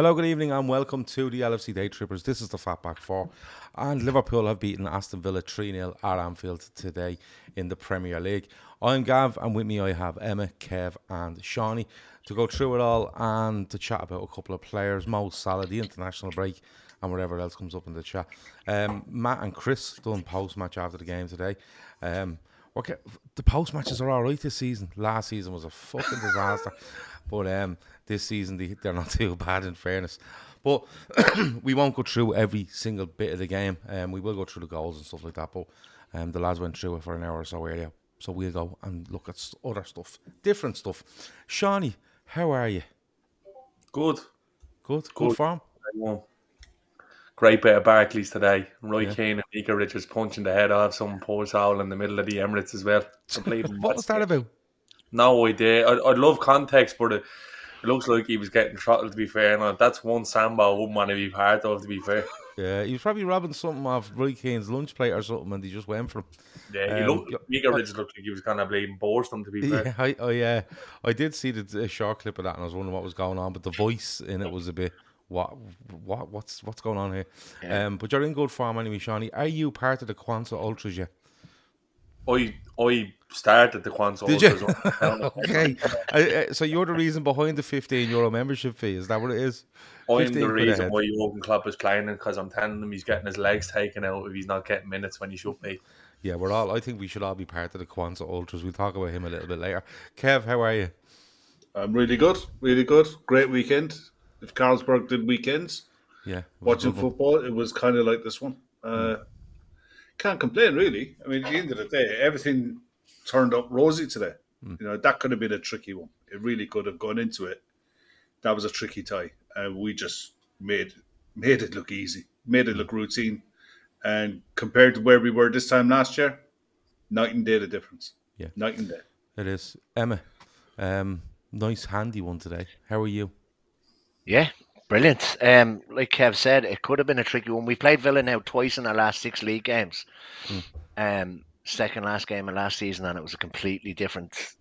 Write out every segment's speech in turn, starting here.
Hello, good evening, and welcome to the LFC Day Trippers. This is the Fatback Four, and Liverpool have beaten Aston Villa 3 0 at Anfield today in the Premier League. I'm Gav, and with me I have Emmet, Kev, and Seany to go through it all and to chat about a couple of players Mo Salah, the international break, and whatever else comes up in the chat. Um, Matt and Chris done post match after the game today. Um, okay, the post matches are all right this season. Last season was a fucking disaster, but um, this season they, they're not too bad in fairness. But we won't go through every single bit of the game. Um, we will go through the goals and stuff like that. But um, the lads went through it for an hour or so earlier. So we'll go and look at other stuff, different stuff. Seany, how are you? Good. Good, good, good. form. Great bit of Barclays today. Roy yeah. Keane and Micah Richards punching the head off some poor soul in the middle of the Emirates as well. what was that about? No idea. I'd, I'd love context, but it, it looks like he was getting throttled. To be fair, and that's one samba I wouldn't want to be part of. To be fair, yeah, he was probably robbing something off Roy Keane's lunch plate or something, and he just went for him. Yeah, he um, looked. Micah Richards looked like he was kind of blaming Borston. To be fair, yeah, I, oh yeah, I did see the short clip of that, and I was wondering what was going on, but the voice in it was a bit. What what what's what's going on here? Yeah. Um, but you're in good form anyway, Seany. Are you part of the Quansah Ultras yet? I I started the Quansah Did you? okay. Uh, so you're the reason behind the 15 euro membership fee. Is that what it is? I'm the reason why Jurgen Klopp is playing because I'm telling him he's getting his legs taken out if he's not getting minutes when he should be. Yeah, we're all. I think we should all be part of the Quansah Ultras. We'll talk about him a little bit later. Kev, how are you? I'm really good. Really good. Great weekend. If Carlsberg did weekends, yeah, watching football, it was kind of like this one. Uh, mm can't complain really. I mean, at the end of the day, everything turned up rosy today. Mm. You know, that could have been a tricky one. It really could have gone into it. That was a tricky tie. And we just made made it look easy, made it look routine. And compared to where we were this time last year, night and day the difference. Yeah. Night and day. It is. Emmet, um, nice handy one today. How are you? Yeah, Brilliant. Um, like Kev said, it could have been a tricky one. We played Villa now twice in our last six league games. Mm. Um, second last game of last season, and it was a completely different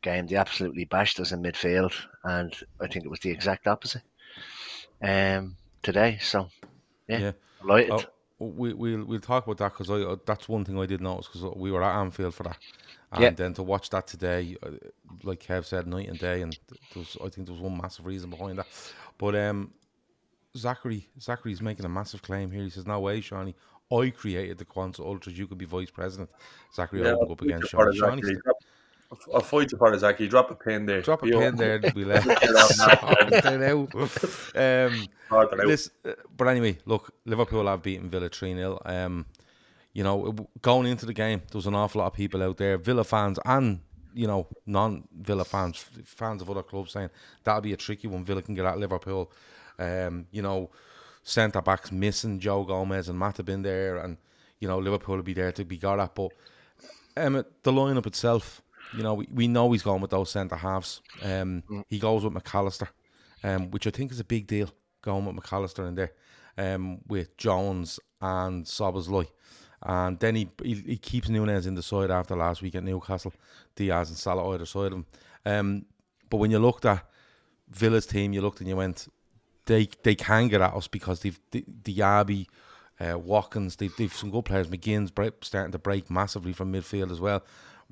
game. They absolutely bashed us in midfield, and I think it was the exact opposite um, today. So, yeah, yeah. delighted. Oh, we we'll we'll talk about that because I that's one thing I did notice because we were at Anfield for that, and yeah. then to watch that today, uh, like Kev said, night and day, and was, I think there was one massive reason behind that. But um, Zachary, Zachary's making a massive claim here. He says, "No way, Seany. I created the Quansah Ultras. You could be vice president." Zachary yeah, opened up against Seany. Seany I'll fight you for it, Zachary. Drop a pin there. Drop a pin there. We left. um, this, uh, but anyway, look, Liverpool have beaten Villa 3 0. Um, you know, going into the game, there was an awful lot of people out there, Villa fans and you know, non-Villa fans, fans of other clubs saying that'll be a tricky one. Villa can get at Liverpool. Um, you know, centre backs missing Joe Gomez and Matt have been there, and you know Liverpool will be there to be got at. But um, the lineup itself, you know, we, we know he's going with those centre halves. Um, mm. he goes with McAllister, um, which I think is a big deal going with McAllister in there. um, with Jones and Szoboszlai. And then he, he, he keeps Nunez in the side after last week at Newcastle. Diaz and Salah either side of him. Um, but when you looked at Villa's team, you looked and you went, they they can get at us because they've Diaby, uh, Watkins, they've, they've some good players. McGinn's starting to break massively from midfield as well.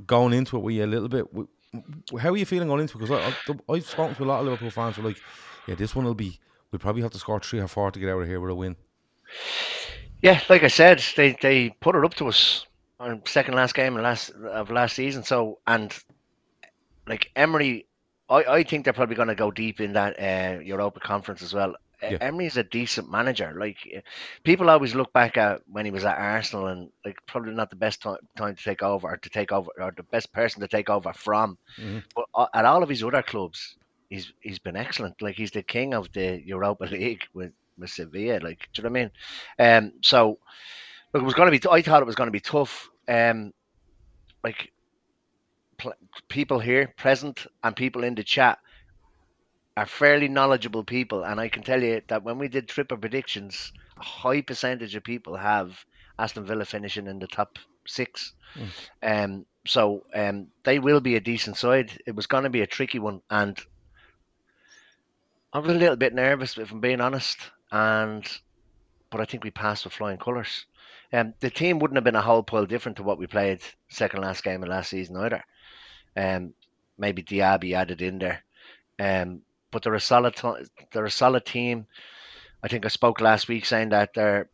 Going into it, were you a little bit? How are you feeling going into it? Because I, I've spoken to a lot of Liverpool fans who are like, yeah, this one will be. We'll probably have to score three or four to get out of here with a win. Yeah, like I said, they they put it up to us on second last game of last of last season. So and like Emery, I, I think they're probably going to go deep in that uh, Europa Conference as well. Yeah. is a decent manager. Like people always look back at when he was at Arsenal and like probably not the best time, time to take over or to take over or the best person to take over from. Mm-hmm. But uh, at all of his other clubs, he's he's been excellent. Like he's the king of the Europa League with with Sevilla. Like, do you know what I mean? Um, so look, it was going to be. I thought it was going to be tough. Um, like pl- people here present and people in the chat are fairly knowledgeable people, and I can tell you that when we did triple predictions, a high percentage of people have Aston Villa finishing in the top six. Mm. Um, so um, they will be a decent side. It was going to be a tricky one, and I was a little bit nervous, if I'm being honest and but I think we passed with flying colours. Um, the team wouldn't have been a whole pile different to what we played second last game of last season either. Um, maybe Diaby added in there, um, but they're a solid. They're a solid team. I think I spoke last week saying that there,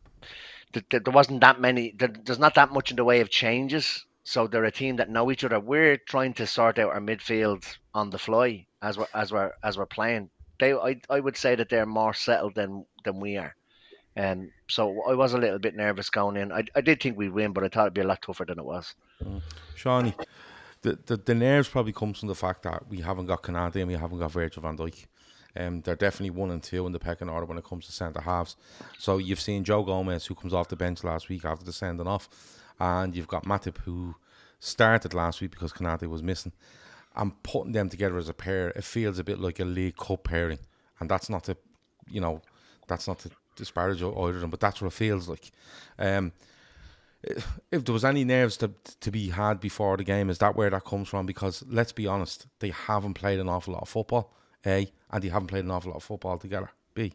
there wasn't that many. There's not that much in the way of changes. So they're a team that know each other. We're trying to sort out our midfield on the fly as we're as we're as we're playing they I, I would say that they're more settled than than we are. Um, so I was a little bit nervous going in. I, I did think we'd win, but I thought it'd be a lot tougher than it was. Mm. Seany, the, the the nerves probably comes from the fact that we haven't got Konate and we haven't got Virgil van Dijk. Um, they're definitely one and two in the pecking order when it comes to centre halves. So you've seen Joe Gomez who comes off the bench last week after the sending off, and you've got Matip who started last week because Konate was missing and putting them together as a pair, it feels a bit like a League Cup pairing, and that's not to, you know, that's not to disparage either of them, but that's what it feels like. Um, if there was any nerves to to be had before the game, is that where that comes from? Because let's be honest, they haven't played an awful lot of football, A, and they haven't played an awful lot of football together, B.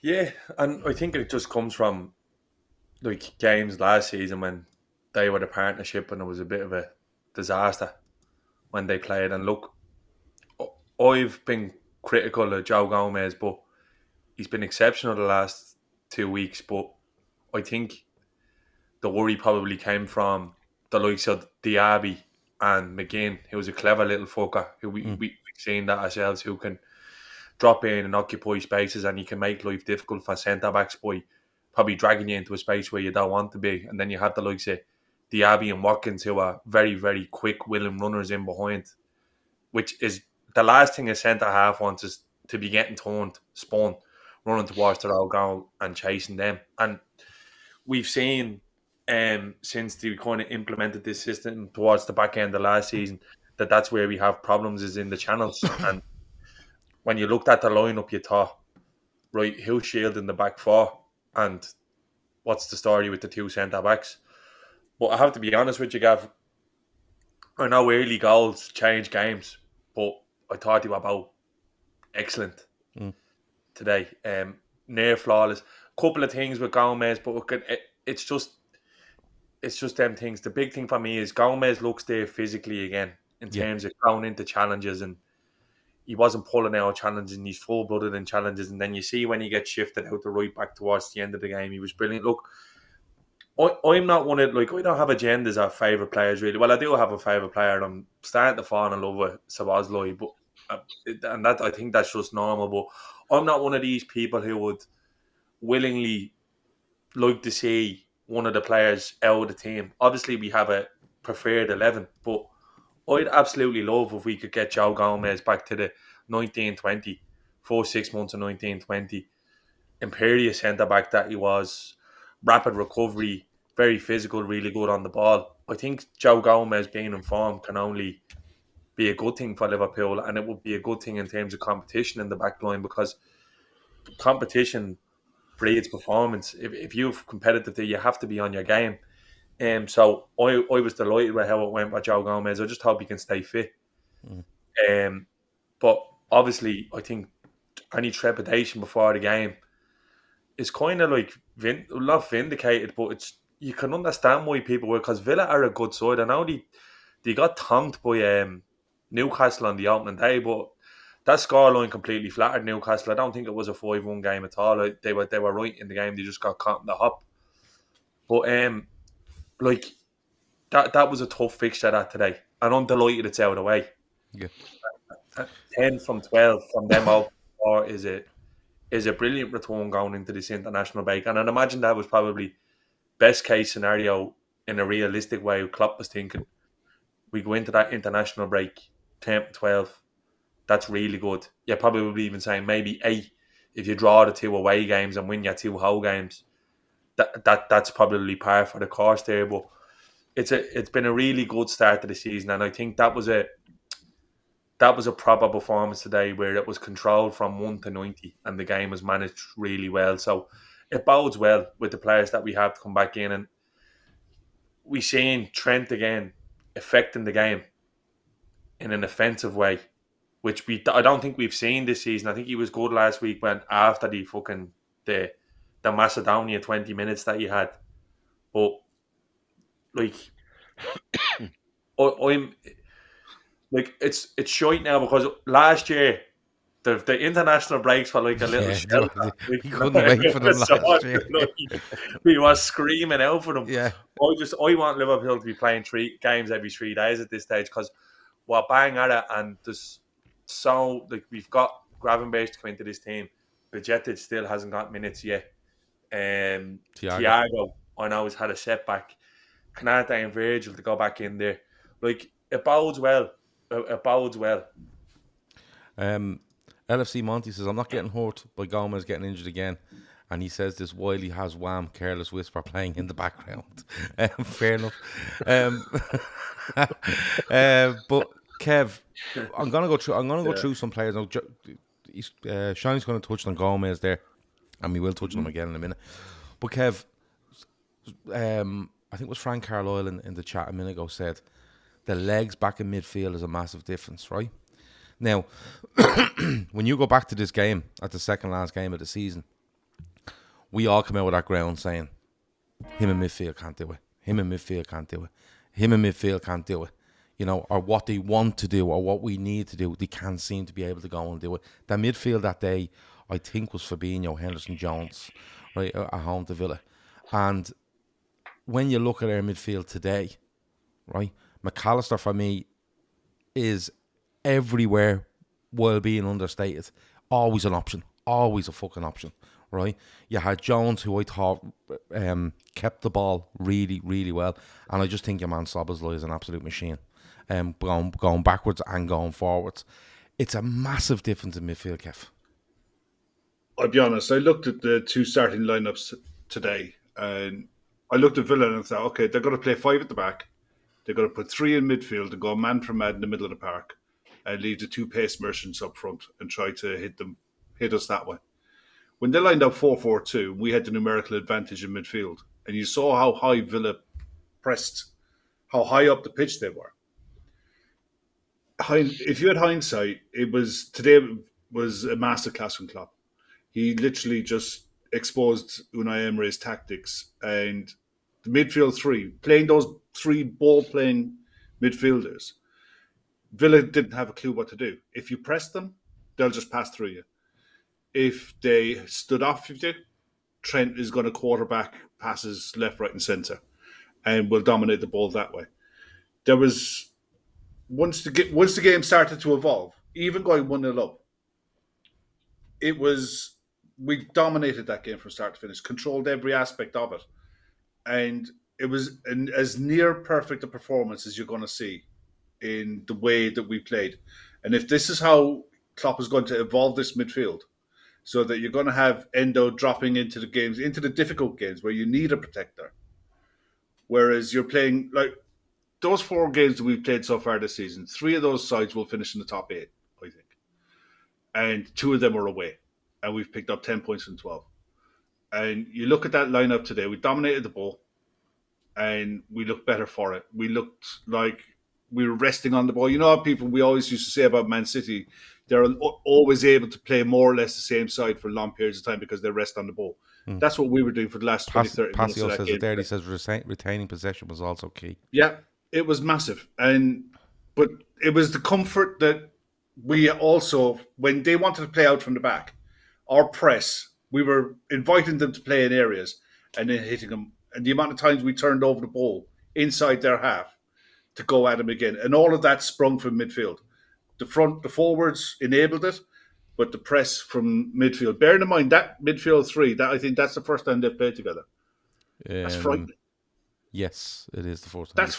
Yeah, and I think it just comes from like games last season when they were the partnership and it was a bit of a disaster when they played. And look, I've been critical of Joe Gomez, but he's been exceptional the last two weeks. But I think the worry probably came from the likes of Diaby and McGinn, who was a clever little fucker, who we, mm. we, we've seen that ourselves, who can drop in and occupy spaces and he can make life difficult for centre backs by probably dragging you into a space where you don't want to be. And then you have the likes of Diaby and Watkins, who are very, very quick, willing runners in behind, which is the last thing a centre half wants is to be getting turned, spun, running towards their own goal and chasing them. And we've seen um, since they kind of implemented this system towards the back end of last season that that's where we have problems is in the channels. and when you looked at the lineup, you thought, right, who's shielding the back four? And what's the story with the two centre backs? But I have to be honest with you, Gav. I know early goals change games, but I thought you about excellent mm. today. Um, near flawless. Couple of things with Gomez, but it, it's just it's just them things. The big thing for me is Gomez looks there physically again in yeah. terms of going into challenges and he wasn't pulling out challenges and he's full blooded in challenges. And then you see when he gets shifted out the right back towards the end of the game, he was brilliant. Look, I, I'm not one of like I don't have agendas of favourite players really. Well, I do have a favourite player, and I'm starting to fall in love with Szoboszlai, but uh, and that I think that's just normal. But I'm not one of these people who would willingly like to see one of the players out of the team. Obviously, we have a preferred eleven, but I'd absolutely love if we could get Joe Gomez back to the 1920, four six months of 1920, imperious centre back that he was, rapid recovery very physical, really good on the ball. I think Joe Gomez being in form can only be a good thing for Liverpool, and it would be a good thing in terms of competition in the back line because competition breeds performance. If, if you're competitive, you have to be on your game. Um, so I, I was delighted with how it went with Joe Gomez. I just hope he can stay fit. Mm. Um, but obviously, I think any trepidation before the game is kind of like vin- not vindicated, but it's you can understand why people were because Villa are a good side. I know they they got thumped by um, Newcastle on the opening day, but that scoreline completely flattered Newcastle. I don't think it was a five-one game at all. They were they were right in the game. They just got caught in the hop. But um, like that that was a tough fixture that today, and I'm delighted it's out of the way. Yeah, ten from twelve from them out, or is it is a brilliant return going into this international break, and I'd imagine that was probably best case scenario in a realistic way. Klopp was thinking we go into that international break 10 12 that's really good. You're probably even saying maybe eight if you draw the two away games and win your two home games. That that that's probably par for the course there. But it's a it's been a really good start to the season, and I think that was a that was a proper performance today where it was controlled from one to ninety, and the game was managed really well. So it bodes well with the players that we have to come back in, and we seen Trent again affecting the game in an offensive way which we I don't think we've seen this season. I think he was good last week when after the fucking the the Macedonia twenty minutes that he had, but like I, I'm like it's it's shite now because last year the the international breaks were like a little yeah, shelter. We couldn't wait for them last year. we were screaming out for them. Yeah, I just I want Liverpool to be playing three games every three days at this stage because we're bang at it and there's so like we've got Gravenberch to come into this team. Bajcetic still hasn't got minutes yet. Um, Thiago. Thiago, I know, he's had a setback. Konate and Virgil to go back in there. Like, it bodes well. It, bodes well. Um, LFC Monty says, I'm not getting hurt by Gomez getting injured again. And he says this while he has Wham, Careless Whisper playing in the background. Um, fair enough. Um, uh, but Kev, I'm gonna go through. I'm gonna go yeah. through some players now. Uh, Shine's gonna touch on Gomez there, and we will touch mm-hmm. on him again in a minute. But Kev, um, I think it was Frank Carlisle in, in the chat a minute ago said the legs back in midfield is a massive difference, right? Now, when you go back to this game at the second last game of the season, we all come out with that ground saying, him in midfield can't do it. Him in midfield can't do it. Him in midfield can't do it you know, or what they want to do or what we need to do, they can't seem to be able to go and do it. The midfield that day, I think, was Fabinho, Henderson, Jones, right, at home to Villa. And when you look at our midfield today, right, McAllister for me is everywhere while being understated. Always an option. Always a fucking option. Right? You had Jones, who I thought um, kept the ball really, really well. And I just think your man Szoboszlai is an absolute machine um, going going backwards and going forwards. It's a massive difference in midfield, Kev. I'll be honest. I looked at the two starting lineups today, and I looked at Villa and I thought, okay, they're going to play five at the back. They're going to put three in midfield and go man for man in the middle of the park, and leave the two pace merchants up front and try to hit them, hit us that way. When they lined up 4-4-2, we had the numerical advantage in midfield, and you saw how high Villa pressed, how high up the pitch they were if you had hindsight, it was today was a masterclass from Klopp. He literally just exposed Unai Emery's tactics and the midfield three, playing those three ball playing midfielders. Villa didn't have a clue what to do. If you press them, they'll just pass through you. If they stood off of you, Trent is going to quarterback passes left, right, and centre and will dominate the ball that way. There was once the once the game started to evolve, even going one 0 up, it was we dominated that game from start to finish, controlled every aspect of it, and it was an, as near perfect a performance as you're going to see in the way that we played. And if this is how Klopp is going to evolve this midfield, so that you're going to have Endo dropping into the games, into the difficult games where you need a protector, whereas you're playing like those four games that we've played so far this season, three of those sides will finish in the top eight, I think, and two of them are away. and we've picked up ten points from twelve. And you look at that lineup today, we dominated the ball, and we looked better for it. We looked like we were resting on the ball. You know how people we always used to say about Man City, they're always able to play more or less the same side for long periods of time because they rest on the ball. Mm. That's what we were doing for the last 20, 30 minutes. Passio says it there. He says retaining possession was also key. Yeah, it was massive. And but it was the comfort that we also, when they wanted to play out from the back, our press, we were inviting them to play in areas and then hitting them. And the amount of times we turned over the ball inside their half to go at them again. And all of that sprung from midfield. The front, the forwards enabled it, but the press from midfield. Bearing in mind that midfield three, that I think that's the first time they've played together. Um, that's frightening. Yes, it is the first time that's,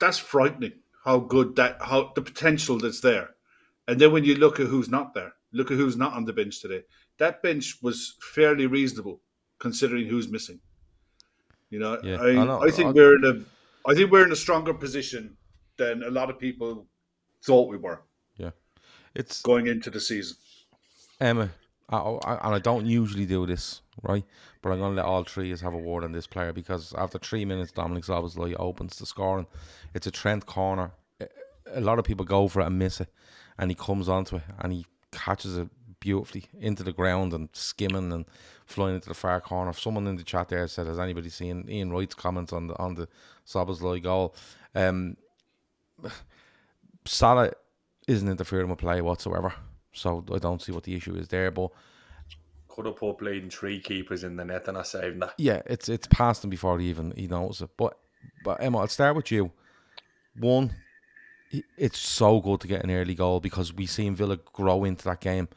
That's frightening. How good that how the potential that's there. And then when you look at who's not there, look at who's not on the bench today. That bench was fairly reasonable considering who's missing. You know, yeah, I, I, I, think I, we're in a I think we're in a stronger position than a lot of people thought we were. Yeah, it's going into the season. Emmet, and I don't usually do this, right? But I'm going to let all three of us have a word on this player because after three minutes, Dominic Szoboszlai opens the scoring. It's a Trent corner. A lot of people go for it and miss it, and he comes onto it and he catches it beautifully into the ground and skimming and flying into the far corner. Someone in the chat there said, "Has anybody seen Ian Wright's comments on the on the Szoboszlai goal?" Um, Salah isn't interfering with play whatsoever, so I don't see what the issue is there. But could have put bleeding three keepers in the net and I saved that. Yeah, it's it's past him before he even he knows it. But but Emmet, I'll start with you. One, it's so good to get an early goal because we seen Villa grow into that game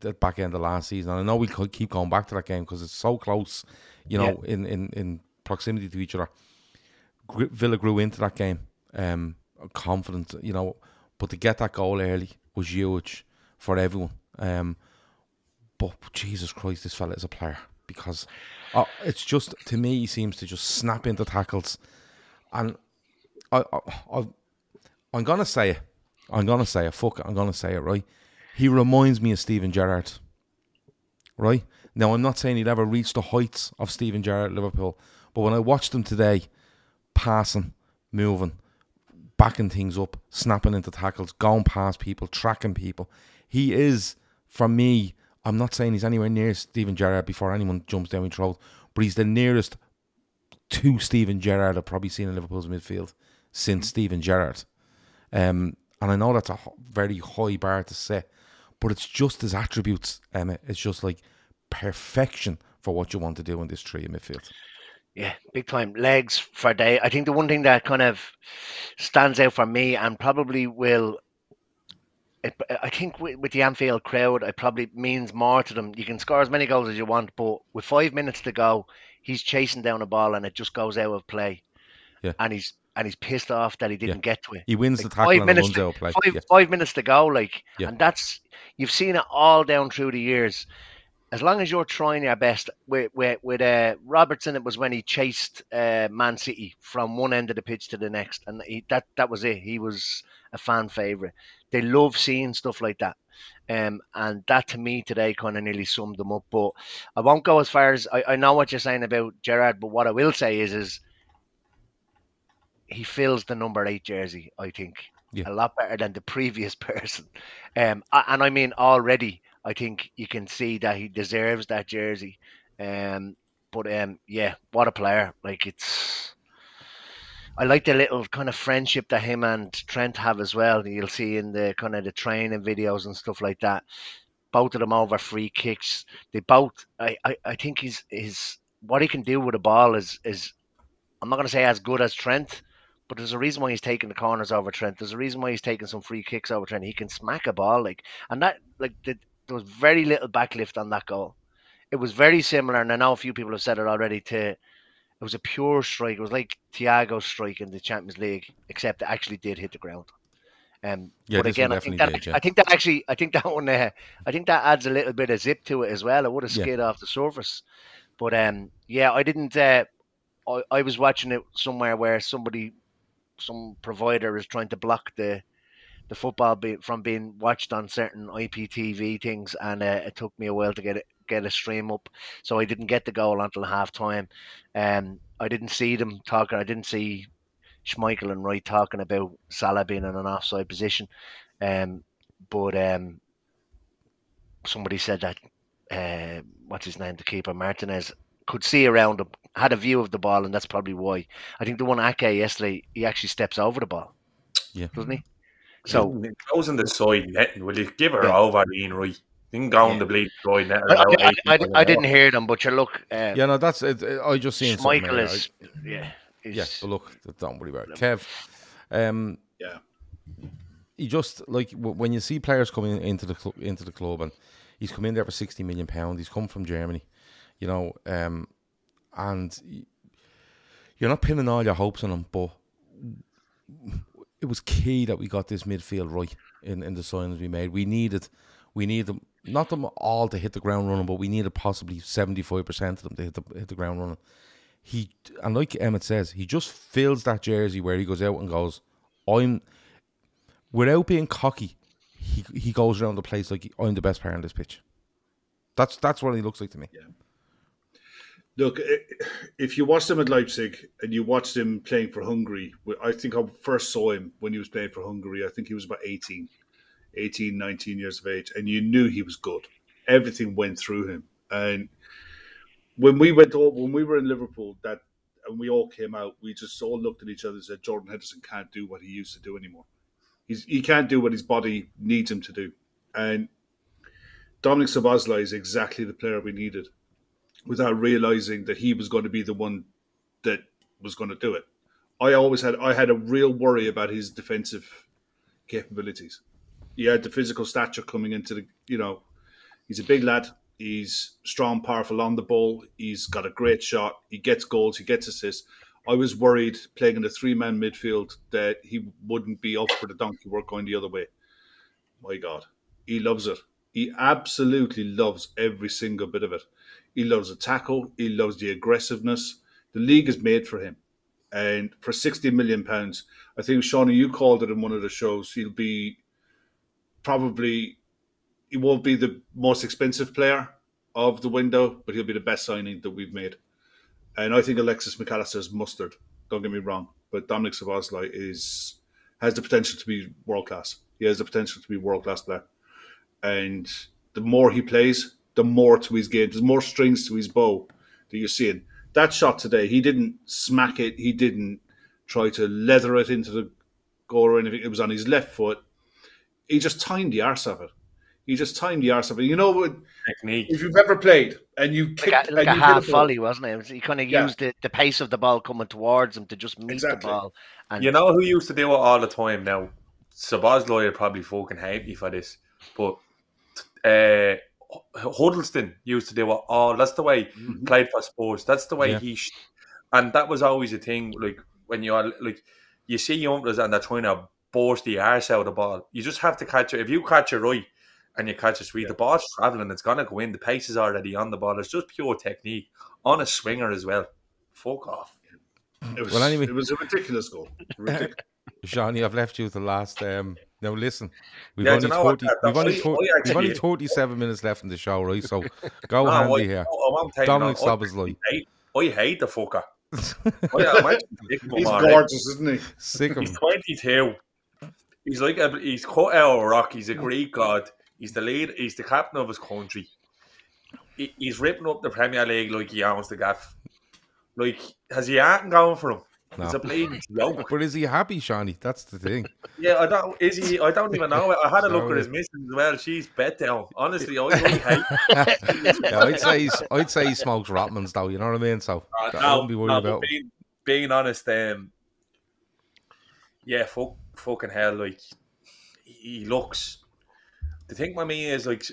the back end of last season. And I know we could keep going back to that game because it's so close, you know, yeah. in, in, in proximity to each other. Villa grew into that game, um, confident, you know, but to get that goal early was huge for everyone. Um, but Jesus Christ, this fella is a player because uh, it's just to me he seems to just snap into tackles, and I, I, I I'm gonna say it. I'm gonna say it. Fuck it. I'm gonna say it. Right. He reminds me of Steven Gerrard. Right now, I'm not saying he'd ever reach the heights of Steven Gerrard at Liverpool, but when I watched him today, passing, moving, backing things up, snapping into tackles, going past people, tracking people, he is for me. I'm not saying he's anywhere near Steven Gerrard before anyone jumps down my throat, but he's the nearest to Steven Gerrard I've probably seen in Liverpool's midfield since Steven Gerrard. Um, and I know that's a very high bar to set, but it's just his attributes, Emmet. It's just like perfection for what you want to do in this tree in midfield. Yeah, big time legs for day. I think the one thing that kind of stands out for me and probably will. It, I think with, with the Anfield crowd, it probably means more to them. You can score as many goals as you want, but with five minutes to go, he's chasing down a ball and it just goes out of play. Yeah. And he's and he's pissed off that he didn't yeah. get to it. He wins like the tackle five minutes to, play. Five, yeah. five, minutes to go, like, yeah. and that's you've seen it all down through the years. As long as you're trying your best, with with, with uh, Robertson, it was when he chased uh, Man City from one end of the pitch to the next, and he, that that was it. He was a fan favorite. They love seeing stuff like that. Um, and that to me today kind of nearly summed them up. But I won't go as far as I, I know what you're saying about Gerrard, but what I will say is is he fills the number eight jersey. I think yeah. a lot better than the previous person. Um, and I mean already, I think you can see that he deserves that jersey. Um, but um, yeah, what a player! Like it's. I like the little kind of friendship that him and Trent have as well. You'll see in the kind of the training videos and stuff like that. Both of them over free kicks. They both. I, I, I think he's his what he can do with a ball is is. I'm not going to say as good as Trent, but there's a reason why he's taking the corners over Trent. There's a reason why he's taking some free kicks over Trent. He can smack a ball like, and that like the, there was very little backlift on that goal. It was very similar, and I know a few people have said it already. To it was a pure strike. It was like Thiago's strike in the Champions League, except it actually did hit the ground. Um, yeah, but again, I think that did, yeah. I think that actually I think that one uh, I think that adds a little bit of zip to it as well. It would have skid yeah. off the surface, but um, yeah, I didn't. Uh, I, I was watching it somewhere where somebody some provider is trying to block the the football be, from being watched on certain IPTV things, and uh, it took me a while to get it get a stream up, so I didn't get the goal until half time. Um, I didn't see them talking. I didn't see Schmeichel and Wright talking about Salah being in an offside position. Um, but um, somebody said that uh, what's his name, the keeper Martinez, could see around him, had a view of the ball, and that's probably why. I think the one Ake yesterday, he actually steps over the ball. Yeah. doesn't he? So closing the side netting. Will you give her Yeah. over, Ian Wright? Didn't go on the bleed side net. I, I, I, I didn't hear them, but you look. Uh, Yeah, no, that's it. it- I just seen Michael is. there, is, yeah, Yeah, but look, don't worry about it. Kev, um, Yeah. he just like when you see players coming into the cl- into the club, and he's come in there for sixty million pound. He's come from Germany, you know, um, and you're not pinning all your hopes on him, but it was key that we got this midfield right in, in the signings we made. We needed, we needed not them all to hit the ground running, but we needed possibly seventy five percent of them to hit the hit the ground running. He and like Emmet says, he just fills that jersey where he goes out and goes, "I'm," without being cocky. He he goes around the place like I'm the best player on this pitch. That's that's what he looks like to me. Look, if you watched him at Leipzig and you watched him playing for Hungary, I think I first saw him when he was playing for Hungary. I think he was about 18, 18, 19 years of age, and you knew he was good. Everything went through him. And when we went all, when we were in Liverpool, that and we all came out, we just all looked at each other and said, Jordan Henderson can't do what he used to do anymore. He's, he can't do what his body needs him to do. And Dominic Szoboszlai is exactly the player we needed without realizing that he was going to be the one that was going to do it. I always had I had a real worry about his defensive capabilities. He had the physical stature coming into the you know, he's a big lad, he's strong, powerful on the ball, he's got a great shot, he gets goals, he gets assists. I was worried playing in a three man midfield that he wouldn't be up for the donkey work going the other way. My God. He loves it. He absolutely loves every single bit of it. He loves the tackle. He loves the aggressiveness. The league is made for him. And for sixty million pounds, I think Seany, you called it in one of the shows. He'll be probably he won't be the most expensive player of the window, but he'll be the best signing that we've made. And I think Alexis McAllister is mustard. Don't get me wrong, but Dominic Szoboszlai is has the potential to be world class. He has the potential to be world class player. And the more he plays, the more to his game. There's more strings to his bow that you're seeing. That shot today, he didn't smack it. He didn't try to leather it into the goal or anything. It was on his left foot. He just timed the arse of it. He just timed the arse of it. You know what? Technique. If you've ever played and you kick like a, like and a you hit half ball- volley, wasn't it? It was- He kind of Yeah. used the, the pace of the ball coming towards him to just meet Exactly. the ball. And You know who used to do it all the time now? Sabazloy lawyer probably fucking hate me for this, but uh, Huddlestone used to do it all. That's the way Mhm. played for sports. That's the way Yeah. he, sh- and that was always a thing. Like when you are like, you see youngsters and they're trying to burst the arse out of the ball. You just have to catch it. If you catch it right and you catch it sweet, the ball's traveling. It's gonna go in. The pace is already on the ball. It's just pure technique on a swinger as well. Fuck off. It was, Well, anyway. it was a ridiculous goal. Ridiculous. Johnny, I've left you the last. Um, now listen, we've Yeah, only do you know what, We've only, I- thir- we've only thirty-seven minutes left in the show, right? So go No, handy I- here. Oh, I Dominic no, I- Szoboszlai. I hate, I hate the fucker. Oh, yeah, I'm actually sick of him He's already. gorgeous, isn't he? Sick of He's 22. He's like a, he's cut out of a rock. He's a Greek god. He's the lead. He's the captain of his country. He, he's ripping up the Premier League like he owns the gaff. Like has he anything going for him? It's No. a bleeding joke. But is he happy, Seany? That's the thing. Yeah, I don't. Is he? I don't even know. I had a look at his missus as well. She's bet down. Honestly, I, I hate. Yeah, I'd say he's, I'd say he smokes Rothmans though. You know what I mean? So Uh, I no, wouldn't be worried no, about. but being, being honest, um, yeah, fuck, fucking hell, like he looks. The thing with me is like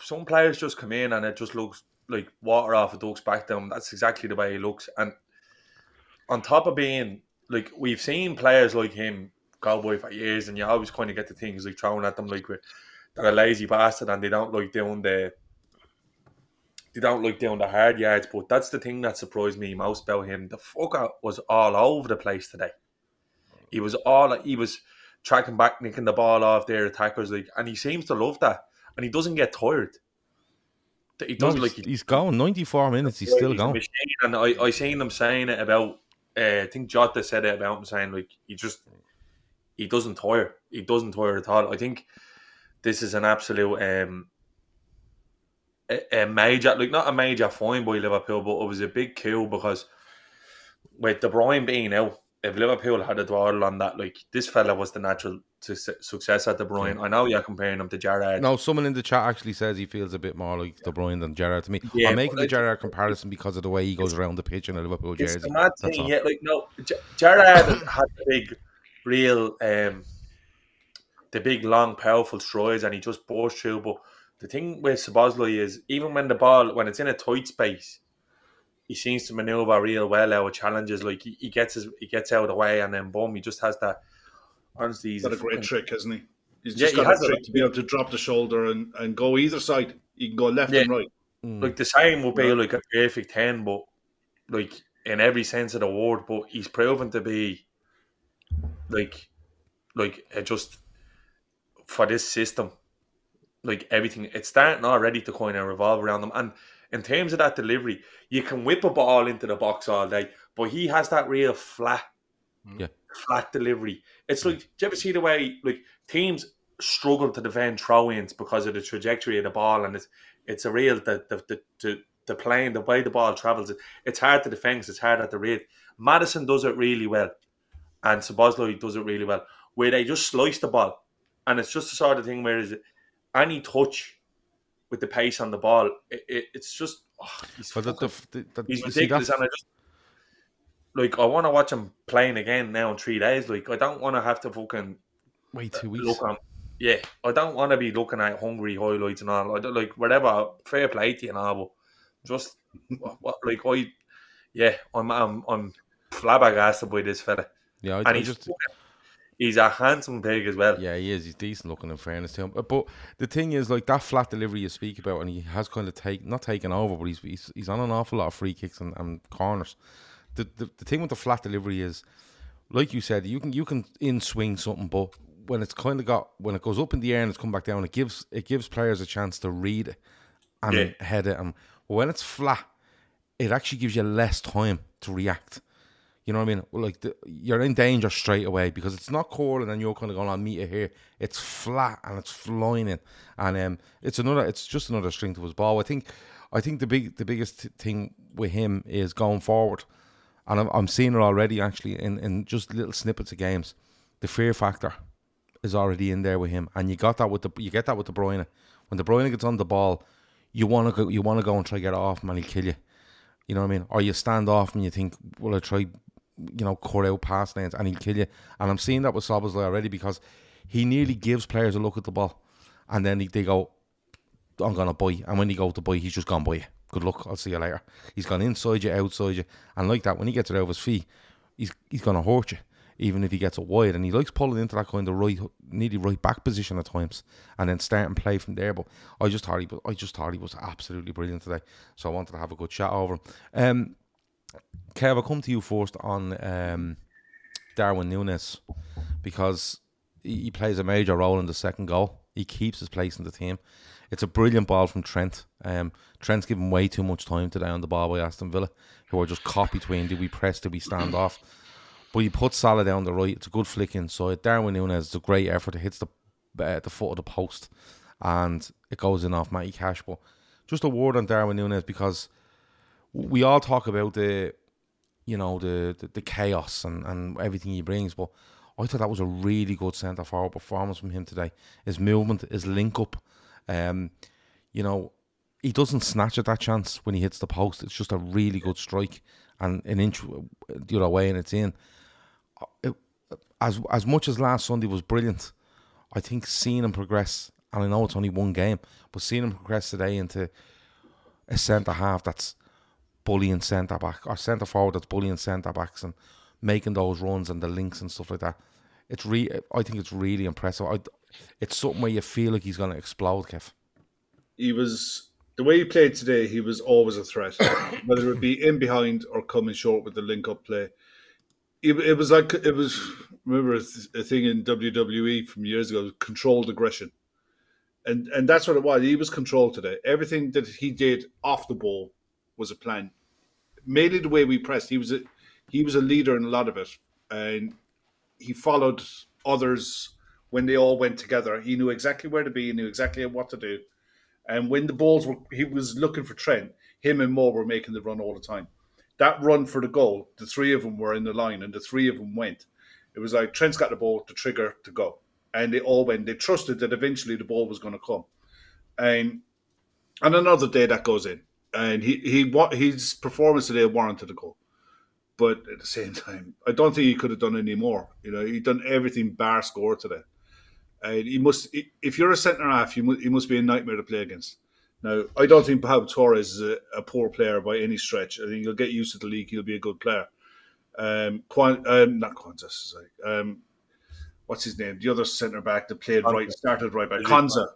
some players just come in and it just looks like water off a duck's back down. That's exactly the way he looks. And on top of being like we've seen players like him go by for years, and you always kind of get the things like thrown at them like they're a lazy bastard and they don't like doing the they don't like doing the hard yards, but that's the thing that surprised me most about him. The fucker was all over the place today. He was all he was tracking back, nicking the ball off their attackers, like, and he seems to love that, and he doesn't get tired. He No, doesn't he's, like he's going 94 minutes. He's Yeah, still he's going. machine, and I I seen them saying it about. Uh, I think Jota said it about him saying like he just he doesn't tire. He doesn't tire at all. I think this is an absolute um a, a major like not a major fine by Liverpool, but it was a big coup because with De Bruyne being out, if Liverpool had a dwell on that, like this fella was the natural su- success at De Bruyne. I know you're comparing him to Gerrard. No, someone in the chat actually says he feels a bit more like De Bruyne than Gerrard to me. Yeah, I'm making the Gerrard comparison because of the way he goes around the pitch in a Liverpool It's jersey. the mad That's thing, all. yeah. Like no, Gerrard had the big, real, um, the big, long, powerful strides, and he just burst through. But the thing with Szoboszlai is, even when the ball, when it's in a tight space, he seems to maneuver real well out of challenges. Like he, he gets his, he gets out of the way, and then boom, he just has that. Honestly, he's He's got a great trick, hasn't he? He's Yeah, just he got has a it. trick to be able to drop the shoulder and, and go either side. He can go left Yeah. and right. Mm. Like the same would be Yeah. like a perfect ten, but like in every sense of the word. But he's proven to be like like it just for this system, like everything. It's starting already to kind of revolve around him. And in terms of that delivery, you can whip a ball into the box all day, but he has that real flat, Yeah. Flat delivery. It's like, do you ever see the way like teams struggle to defend throw-ins because of the trajectory of the ball, and it's it's a real the the the, the, the plane, the way the ball travels. It, it's hard to defend. 'cause It's hard at the rate. Maddison does it really well, and Szoboszlai does it really well, where they just slice the ball, and it's just the sort of thing where is it any touch with the pace on the ball, it, it, it's just oh, he's But the, the, the, He's ridiculous, and I just like I want to watch him playing again now in three days. Like I don't want to have to fucking wait two weeks. look on. Yeah, I don't want to be looking at Hungary highlights and all. I don't like whatever. Fair play to you and all, but just what, what like I, yeah, I'm I'm I'm flabbergasted by this fella, Yeah, I, and I he's just fucking- he's a handsome pig as well. Yeah, he is. He's decent looking. In fairness to him, but, but the thing is, like that flat delivery you speak about, and he has kind of take not taken over, but he's he's, he's on an awful lot of free kicks and, and corners. The, the the thing with the flat delivery is, like you said, you can you can in swing something, but when it's kind of got when it goes up in the air and it's come back down, it gives it gives players a chance to read it and Yeah. head it. And when it's flat, it actually gives you less time to react. You know what I mean? Like the, you're in danger straight away because it's not curling and then you're kind of going on meter here. It's flat and it's flying in, and um, it's another. It's just another string to his ball. I think. I think the big, the biggest thing with him is going forward, and I'm, I'm seeing it already actually in, in just little snippets of games. The fear factor is already in there with him, and you got that with the you get that with De Bruyne. When De Bruyne gets on the ball, you want to go, you want to go and try to get off him, and he'll kill you. You know what I mean? Or you stand off and you think, well, I try, you know, cut out pass lanes and he'll kill you. And I'm seeing that with Szoboszlai already because he nearly gives players a look at the ball and then they go, I'm to buy. And when he go to buy, he's just gone buy. Good luck. I'll see you later. He's gone inside you, outside you. And like that, when he gets it out of his feet, he's, he's to hurt you, even if he gets it wide. And he likes pulling into that kind of right, nearly right back position at times, and then start and play from there. But I just thought he, was, I just thought he was absolutely brilliant today. So I wanted to have a good chat over him. Um, Kev, I'll come to you first on um, Darwin Nunez because he plays a major role in the second goal. He keeps his place in the team. It's a brilliant ball from Trent. Um, Trent's given way too much time today on the ball by Aston Villa, who are just caught between do we press, do we stand off. But he puts Salah down the right. It's a good flick inside. Darwin Nunez, it's a great effort. It hits the uh, the foot of the post, and it goes in off Matty Cash. But just a word on Darwin Nunez because we all talk about the, you know, the the, the chaos and, and everything he brings. But I thought that was a really good centre forward performance from him today. His movement, his link up, um, you know, he doesn't snatch at that chance when he hits the post. It's just a really good strike and an inch uh, the other way and it's in. It, as as much as last Sunday was brilliant, I think seeing him progress, and I know it's only one game, but seeing him progress today into a centre half that's bullying centre back or centre forward that's bullying centre backs and making those runs and the links and stuff like that. It's re I think it's really impressive. I, it's something where you feel like he's going to explode, Kev. He was the way he played today. He was always a threat, whether it be in behind or coming short with the link-up play. It, it was like it was remember a, th- a thing in WWE from years ago, controlled aggression, and and that's what it was. He was controlled today. Everything that he did off the ball was a plan. Mainly the way we pressed. He was a he was a leader in a lot of it, and he followed others when they all went together. He knew exactly where to be. He knew exactly what to do. And when the balls were, he was looking for Trent. Him and Mo were making the run all the time. That run for the goal, the three of them were in the line, and the three of them went. It was like Trent's got the ball, the trigger to go, and they all went. They trusted that eventually the ball was going to come. And on another day, that goes in, and he he his performance today warranted a goal. But at the same time, I don't think he could have done any more. You know, he'd done everything bar score today. And he must, if you're a centre half, you must, he must be a nightmare to play against. Now, I don't think Pablo Torres is a, a, poor player by any stretch. I think he'll get used to the league. He'll be a good player. Um, Quan, um not Quansah, sorry. Um, what's his name? The other centre back that played right, started right back. Konsa,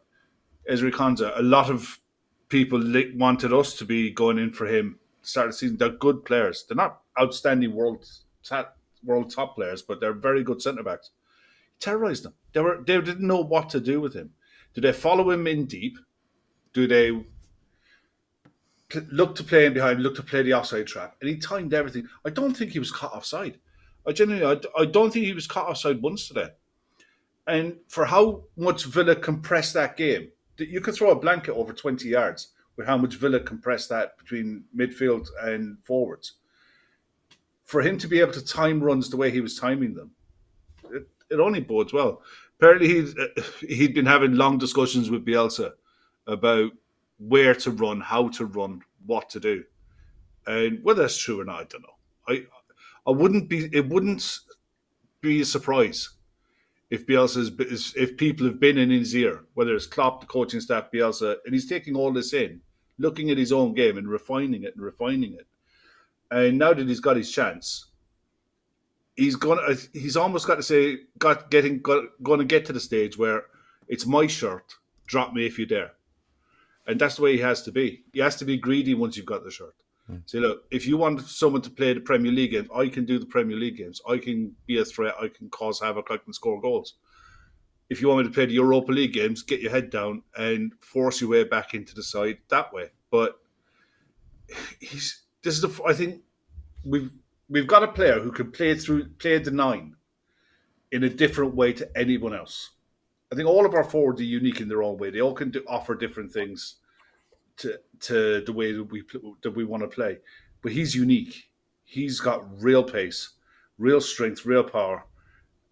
Ezri Konsa. A lot of people wanted us to be going in for him. Start the season. They're good players. They're not outstanding world top, world top players, but they're very good centre backs. Terrorized them. They were they didn't know what to do with him. Do they follow him in deep? Do they look to play him behind? Look to play the offside trap? And he timed everything. I don't think he was caught offside. I genuinely, I, I don't think he was caught offside once today. And for how much Villa compressed that game, you could throw a blanket over 20 yards with how much Villa compressed that between midfield and forwards for him to be able to time runs the way he was timing them, it, only bodes well. Apparently, he'd, uh, he'd been having long discussions with Bielsa about where to run, how to run, what to do. And whether that's true or not, I don't know. I I wouldn't be it wouldn't be a surprise if Bielsa is if people have been in his ear, whether it's Klopp, the coaching staff, Bielsa, and he's taking all this in, looking at his own game and refining it and refining it. And now that he's got his chance, he's gonna he's almost got to say got getting got, gonna get to the stage where it's my shirt, drop me if you dare. And that's the way he has to be. He has to be greedy once you've got the shirt. Mm. Say, look, if you want someone to play the Premier League games, I can do the Premier League games. I can be a threat. I can cause havoc. I can score goals. If you want me to play the Europa League games, get your head down and force your way back into the side that way. But he's this is the I think we've we've got a player who can play through play the nine in a different way to anyone else. I think all of our forwards are unique in their own way. They all can do, offer different things to to the way that we that we want to play. But he's unique. He's got real pace, real strength, real power,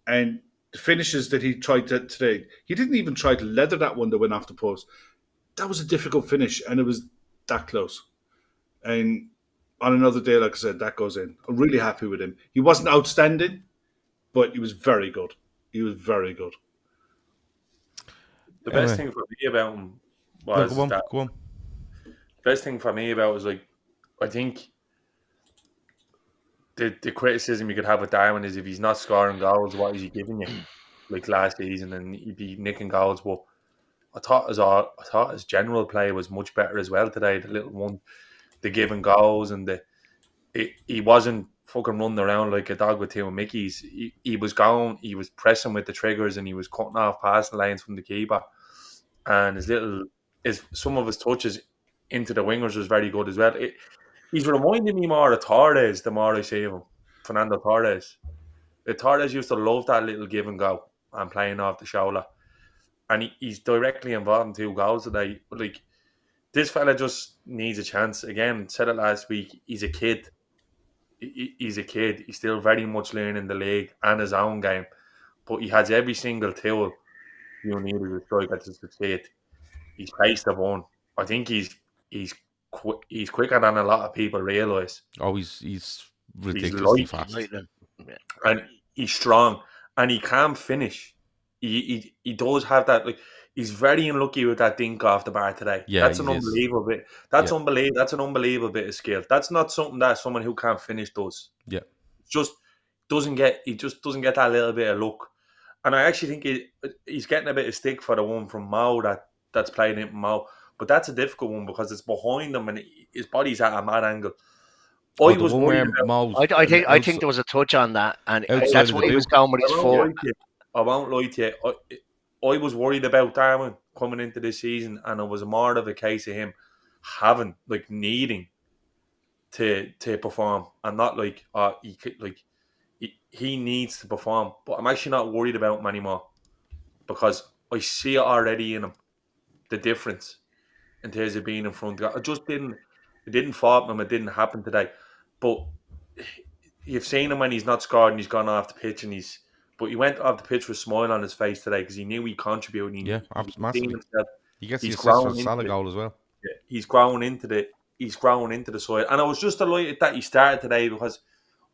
and the finishes that he tried to, today. He didn't even try to leather that one that went off the post. That was a difficult finish, and it was that close. And on another day, like I said, that goes in. I'm really happy with him. He wasn't outstanding, but he was very good. He was very good. The best anyway. thing for me about him was no, go on, that go on. best thing for me about was like I think the the criticism you could have with Darwin is if he's not scoring goals, what is he giving you? Like last season, and he'd be nicking goals. But I thought his I thought his general play was much better as well today. The little one the giving goals and the it, he wasn't fucking running around like a dog with two Mickey's. He, he was going, he was pressing with the triggers and he was cutting off passing lanes from the keeper. And his little, his some of his touches into the wingers was very good as well. It, he's reminding me more of Torres the more I see him. Fernando Torres. The Torres used to love that little give and go and playing off the shoulder. And he, he's directly involved in two goals today. Like this fella just needs a chance. Again, said it last week. He's a kid. He's a kid. He's still very much learning the league and his own game, but he has every single tool you need as a striker to succeed. He's paced the one. I think he's he's qu- he's quicker than a lot of people realise. Oh, he's he's ridiculously he's fast, and he's strong, and he can finish. He, he he does have that like he's very unlucky with that dink off the bar today. Yeah, that's an unbelievable bit. That's yeah. unbelievable. That's an unbelievable bit of skill. That's not something that someone who can't finish does. Yeah, just doesn't get. He just doesn't get that little bit of luck. And I actually think he, he's getting a bit of stick for the one from Mo that that's playing in Mo. But that's a difficult one because it's behind him and his body's at a mad angle. Oh, I was one worried where about. I, I think I outside- think there was a touch on that, and that's of what he was going with I his won't, foot. lie. I won't lie to you. I, I was worried about Darwin coming into this season, and it was more of a case of him having like needing to to perform, and not like uh he could like he, he needs to perform. But I'm actually not worried about him anymore because I see it already in him the difference in terms of being in front. I just didn't it didn't fall him. It didn't happen today, but you've seen him when he's not scored and he's gone off the pitch and he's. But he went off the pitch with a smile on his face today because he knew he contributed. He, Yeah, he abs- seen himself He gets the he's assist for grown the into Salah it. goal as well. yeah, he's grown into the he's growing into the side. And I was just delighted that he started today because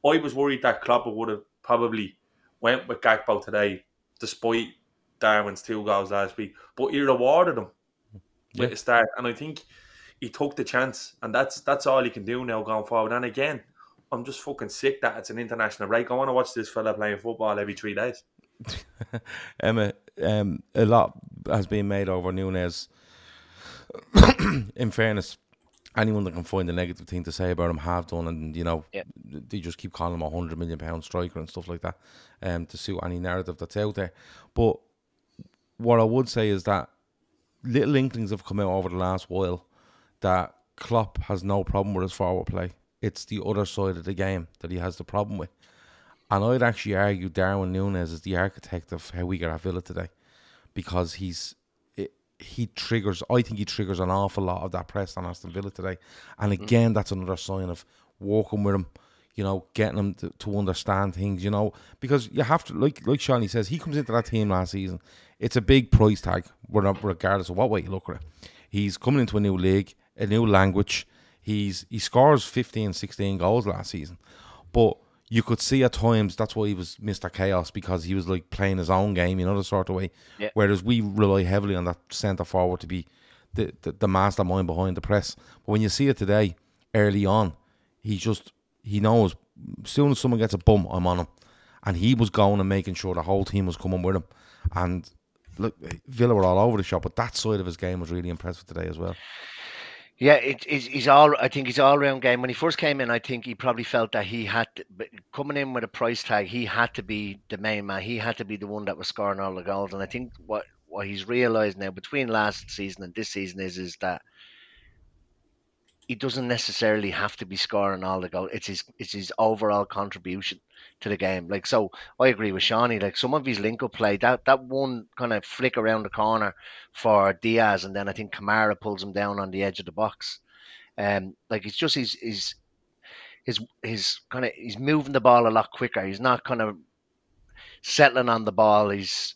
I was worried that Klopp would have probably went with Gakpo today, despite Darwin's two goals last week. But he rewarded him with Yeah. a start, and I think he took the chance, and that's that's all he can do now going forward. And again, I'm just fucking sick that it's an international break. I want to watch this fella playing football every three days. Emmet, um, a lot has been made over Nunez. in fairness, anyone that can find a negative thing to say about him have done, and you know, Yep. they just keep calling him a hundred million pound striker and stuff like that, um, to suit any narrative that's out there. But what I would say is that little inklings have come out over the last while that Klopp has no problem with his forward play. It's the other side of the game that he has the problem with. And I'd actually argue Darwin Nunez is the architect of how we got at Villa today, because he's he triggers. I think he triggers an awful lot of that press on Aston Villa today, and mm-hmm. again, that's another sign of walking with him. You know, getting him to, to understand things. You know, because you have to, like like Seany says, he comes into that team last season. It's a big price tag, regardless of what way you look at it. He's coming into a new league, a new language. He's he scores 15, 16 goals last season, but you could see at times that's why he was Mr. Chaos because he was like playing his own game, you know, the sort of way. Yeah. Whereas we rely heavily on that centre forward to be the, the, the mastermind behind the press. But when you see it today, early on, he just he knows as soon as someone gets a bum, I'm on him. And he was going and making sure the whole team was coming with him. And look, Villa were all over the shop, but that side of his game was really impressive today as well. Yeah, it, he's, he's all. I think he's all round game. When he first came in, I think he probably felt that he had to, coming in with a price tag. He had to be the main man. He had to be the one that was scoring all the goals. And I think what what he's realised now between last season and this season is is that he doesn't necessarily have to be scoring all the goals. It's his it's his overall contribution to the game. Like so, I agree with Seany. Like some of his link up play, that that one kind of flick around the corner for Diaz, and then I think Kamara pulls him down on the edge of the box. Um, like it's just his his his his kind of he's moving the ball a lot quicker. He's not kind of settling on the ball. He's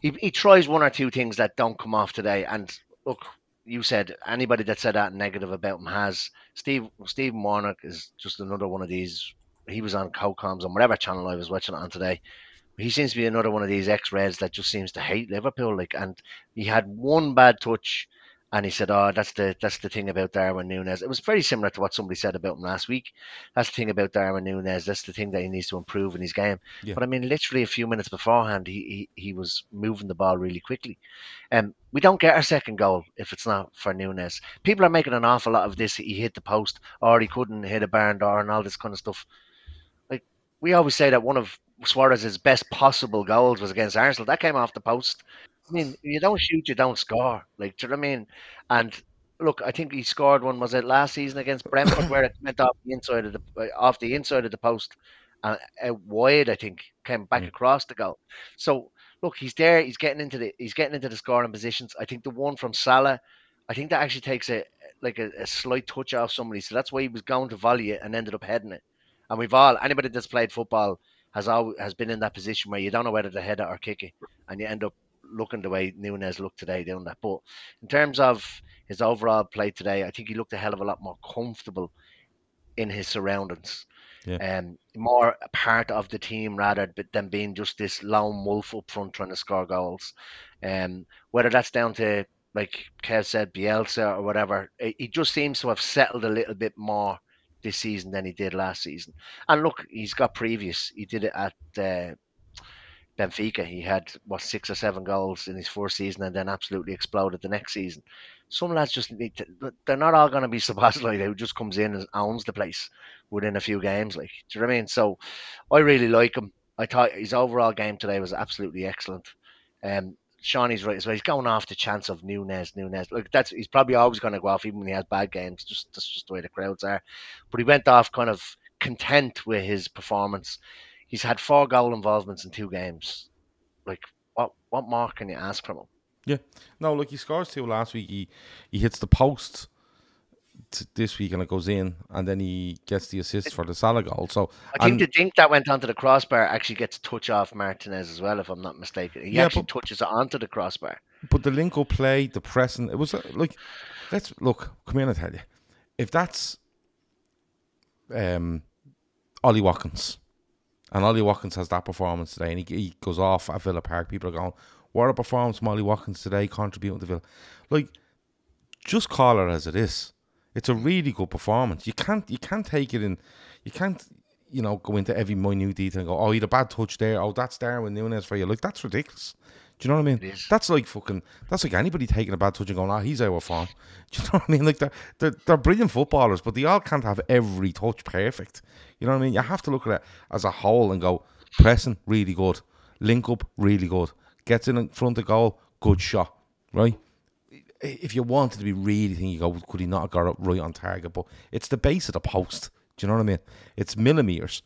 he, he tries one or two things that don't come off today. And look, you said anybody that said that negative about him has Steve Stephen Warnock is just another one of these. He was on Cocoms on whatever channel I was watching on today. He seems to be another one of these ex Reds that just seems to hate Liverpool. Like, and he had one bad touch, and he said, "Oh, that's the that's the thing about Darwin Nunez." It was very similar to what somebody said about him last week. That's the thing about Darwin Nunez. That's the thing that he needs to improve in his game. Yeah. But I mean, literally a few minutes beforehand, he, he he was moving the ball really quickly. Um, we don't get our second goal if it's not for Nunez. People are making an awful lot of this. He hit the post, or he couldn't hit a barn door, and all this kind of stuff. Like we always say that one of Suarez's best possible goals was against Arsenal. That came off the post. I mean, you don't shoot, you don't score. Like, do you know what I mean? And look, I think he scored one. Was it last season against Brentford where it went off the inside of the uh, off the inside of the post, and out wide? I think came back Mm. across the goal. So look, he's there. He's getting into the he's getting into the scoring positions. I think the one from Salah, I think that actually takes a like a, a slight touch off somebody. So that's why he was going to volley it and ended up heading it. And we've all anybody that's played football has all has been in that position where you don't know whether to head it or kick it, and you end up looking the way Nunez looked today doing that. But in terms of his overall play today, I think he looked a hell of a lot more comfortable in his surroundings. Yeah. Um, more a part of the team rather than being just this lone wolf up front trying to score goals. Um, whether that's down to like Kev said, Bielsa or whatever, he he just seems to have settled a little bit more this season than he did last season. And look, he's got previous. He did it at uh, Benfica. He had what six or seven goals in his first season, and then absolutely exploded the next season. Some lads just need to. They're not all going to be Szoboszlai who just comes in and owns the place within a few games. Like, do you know what I mean? So, I really like him. I thought his overall game today was absolutely excellent. Um, Seany's right as well. He's going off the chance of Nunez, Nunez. Like that's he's probably always going to go off even when he has bad games. Just that's just the way the crowds are. But he went off kind of content with his performance. He's had four goal involvements in two games. Like what what more can you ask from him? Yeah, no, look, he scores two last week. He he hits the post t- this week and it goes in, and then he gets the assist for the Salah goal. So I think and- the dink that went onto the crossbar actually gets a touch off Martinez as well, if I'm not mistaken. He Yeah, actually but- touches it onto the crossbar. But the link up play, the pressing, it was uh, like, let's look. Come here and I tell you, if that's um, Ollie Watkins, and Ollie Watkins has that performance today, and he, he goes off at Villa Park, people are going, "What a performance Ollie Watkins today, contributing to Villa." Like, just call it as it is. It's a really good performance. You can't you can't take it in. You can't you know go into every minute detail and go, "Oh, you had a bad touch there. Oh, that's Darwin Nunez for you." Like that's ridiculous. Do you know what I mean? That's like fucking. That's like anybody taking a bad touch and going, "Ah, he's of form." Do you know what I mean? Like they're, they're they're brilliant footballers, but they all can't have every touch perfect. You know what I mean? You have to look at it as a whole and go, pressing really good, link up really good, gets in front of goal, good shot, right? if you wanted to be really thinking, you go, could he not have got it right on target? But it's the base of the post. Do you know what I mean? It's millimeters.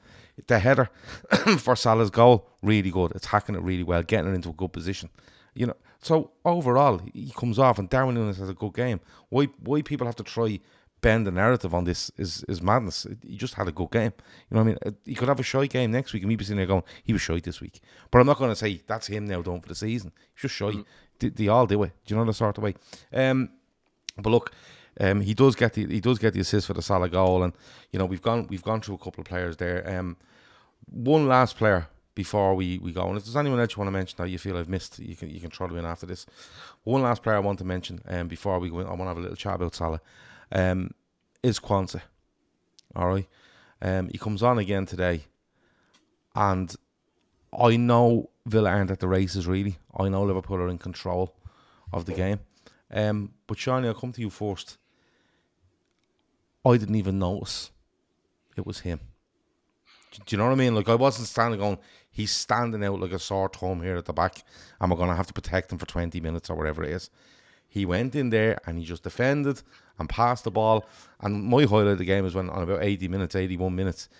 The header for Salah's goal, really good. It's hacking it really well, getting it into a good position. You know, so overall, he comes off, and Darwin Nunez has a good game. Why? Why people have to try bend the narrative on this is is madness. He just had a good game. You know what I mean? Uh, He could have a shy game next week, and me be sitting there going, he was shy this week. But I'm not going to say that's him now done for the season. He's just shy. They, they all do it. Do you know the sort of way? Um, but look, um, he does get the he does get the assist for the Salah goal, and you know we've gone we've gone through a couple of players there. Um, one last player before we, we go, and if there's anyone else you want to mention that you feel I've missed, you can you can throw them in after this. One last player I want to mention, um, before we go in, I want to have a little chat about Salah, um, is Quansah. All right, um, he comes on again today, and I know Villa aren't at the races really. I know Liverpool are in control of the game. Um, but Seany, I'll come to you first. I didn't even notice it was him. Do, you know what I mean? Like I wasn't standing going, he's standing out like a sore thumb here at the back, and we're gonna have to protect him for twenty minutes or whatever it is. He went in there and he just defended and passed the ball. And my highlight of the game is when on about 80 minutes, 81 minutes,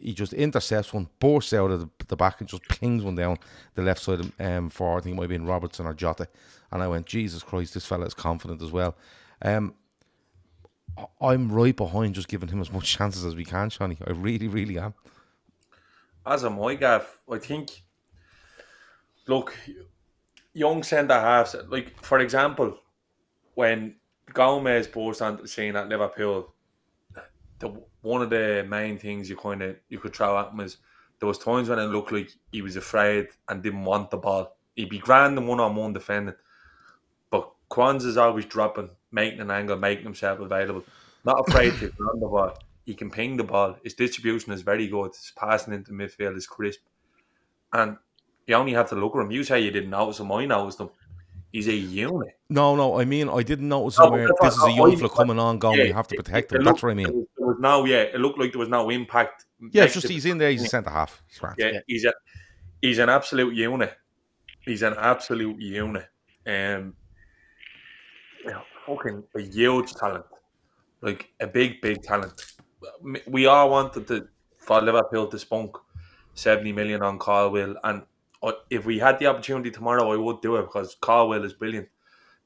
he, just intercepts one, bursts out of the, the back and just pings one down the left side um, for, I think it might have been Robertson or Jota. And I went, Jesus Christ, this fella is confident as well. Um, I'm right behind just giving him as much chances as we can, Seany. I really, really am. as a my gav, I think. Look, young centre halves, like for example, when Gomez burst onto the scene at Liverpool, the one of the main things you kind of you could throw at him is there was times when it looked like he was afraid and didn't want the ball. He'd be grand in one on one defending, but Quansah's always dropping, making an angle, making himself available. Not afraid to run the ball. He can ping the ball. His distribution is very good. His passing into midfield is crisp. And you only have to look at him. You say you didn't notice him. I noticed him. He's a unit. No, no, I mean, I didn't notice No, him where this is a young fella coming on, going, Yeah, we have to protect him. That's what I mean. There was, there was no, yeah, it looked like there was no impact. Yeah, just he's in there, he's a centre half. He's grand. Yeah, he's a he's an absolute unit. He's an absolute unit. Um, yeah, fucking a huge talent, like a big, big talent. We all wanted to for Liverpool to spunk seventy million on Colwill, and uh, if we had the opportunity tomorrow, I would do it because Colwill is brilliant.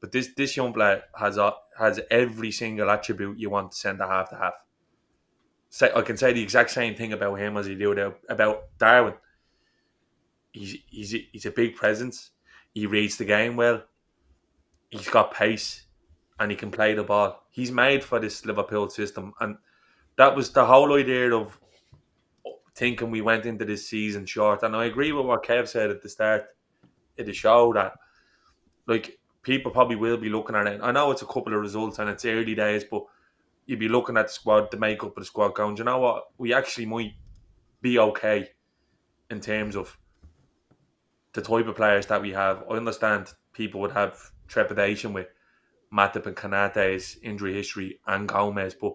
But this this young player has a, has every single attribute you want to send a half to have. Say, I can say the exact same thing about him as he about- about Darwin. He's he's a, he's a big presence. He reads the game well. He's got pace, and he can play the ball. He's made for this Liverpool system, and that was the whole idea of thinking we went into this season short. And I agree with what Kev said at the start of the show that like people probably will be looking at it. I know it's a couple of results and it's early days, but you'd be looking at the squad, the makeup of the squad, going, you know what? We actually might be okay in terms of the type of players that we have. I understand people would have trepidation with Matip and Konate's injury history and Gomez, but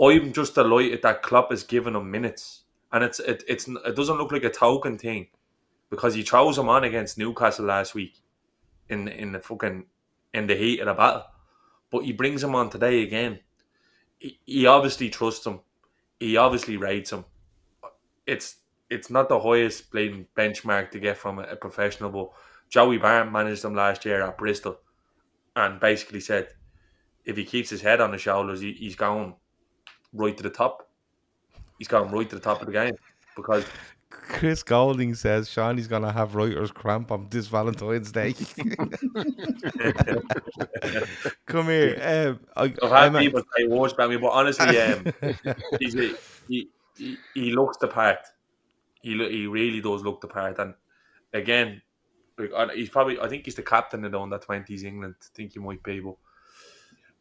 I'm just delighted that Klopp has given him minutes, and it's it, it's it doesn't look like a token thing because he chose him on against Newcastle last week in in the fucking in the heat of the battle, but he brings him on today again. He, he obviously trusts him. He obviously rates him. It's it's not the highest playing benchmark to get from a, a professional, but Joey Barton managed them last year at Bristol, and basically said if he keeps his head on the shoulders, he, he's going right to the top. He's going right to the top of the game because Chris Golding says Seany's gonna have writer's cramp on this Valentine's Day. Come here. Um, I, I've had I'm a- people say worse about me, but honestly, um, he's a, he, he he looks the part. He he really does look the part, and again, like, he's probably I think he's the captain of the under twenties England. I think he might be, but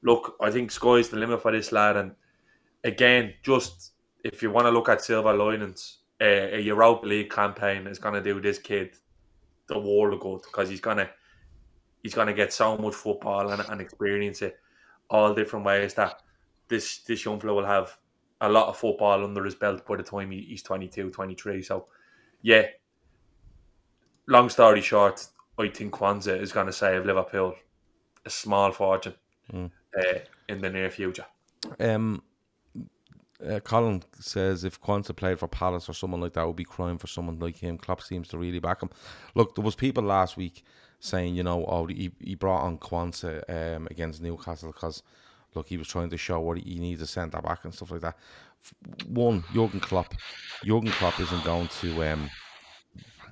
look, I think sky's the limit for this lad, and again, just if you want to look at silver linings, uh, a Europa League campaign is going to do this kid the world of good because he's gonna he's gonna get so much football and, and experience it all different ways that this this young fella will have a lot of football under his belt by the time he, he's 22, 23. So, yeah, long story short, I think Quansah is going to save Liverpool a small fortune Mm. uh, in the near future. Um, uh, Colin says if Quansah played for Palace or someone like that, would be crying for someone like him. Klopp seems to really back him. Look, there was people last week saying, you know, oh, he, he brought on Quansah um, against Newcastle because, look, he was trying to show what he needs a centre back and stuff like that. One, Jurgen Klopp, Jurgen Klopp isn't going to um,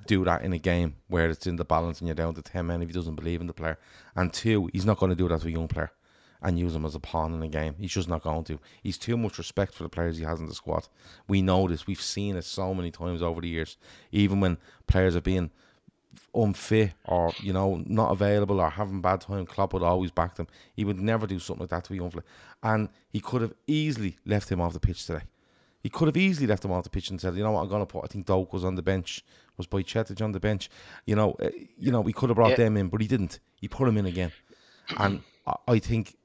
do that in a game where it's in the balance and you're down to ten men if he doesn't believe in the player. And two, he's not going to do that to a young player and use him as a pawn in a game. He's just not going to. He's too much respect for the players he has in the squad. We know this. We've seen it so many times over the years. Even when players are being unfit or you know not available or having bad time, Klopp would always back them. He would never do something like that to a young player. And he could have easily left him off the pitch today. He could have easily left him off the pitch and said, you know what, I'm going to put. I think Doak was on the bench. Was Bajcetic on the bench? You know, uh, you know, we could have brought Yeah. them in, but he didn't. He put him in again. And I, I think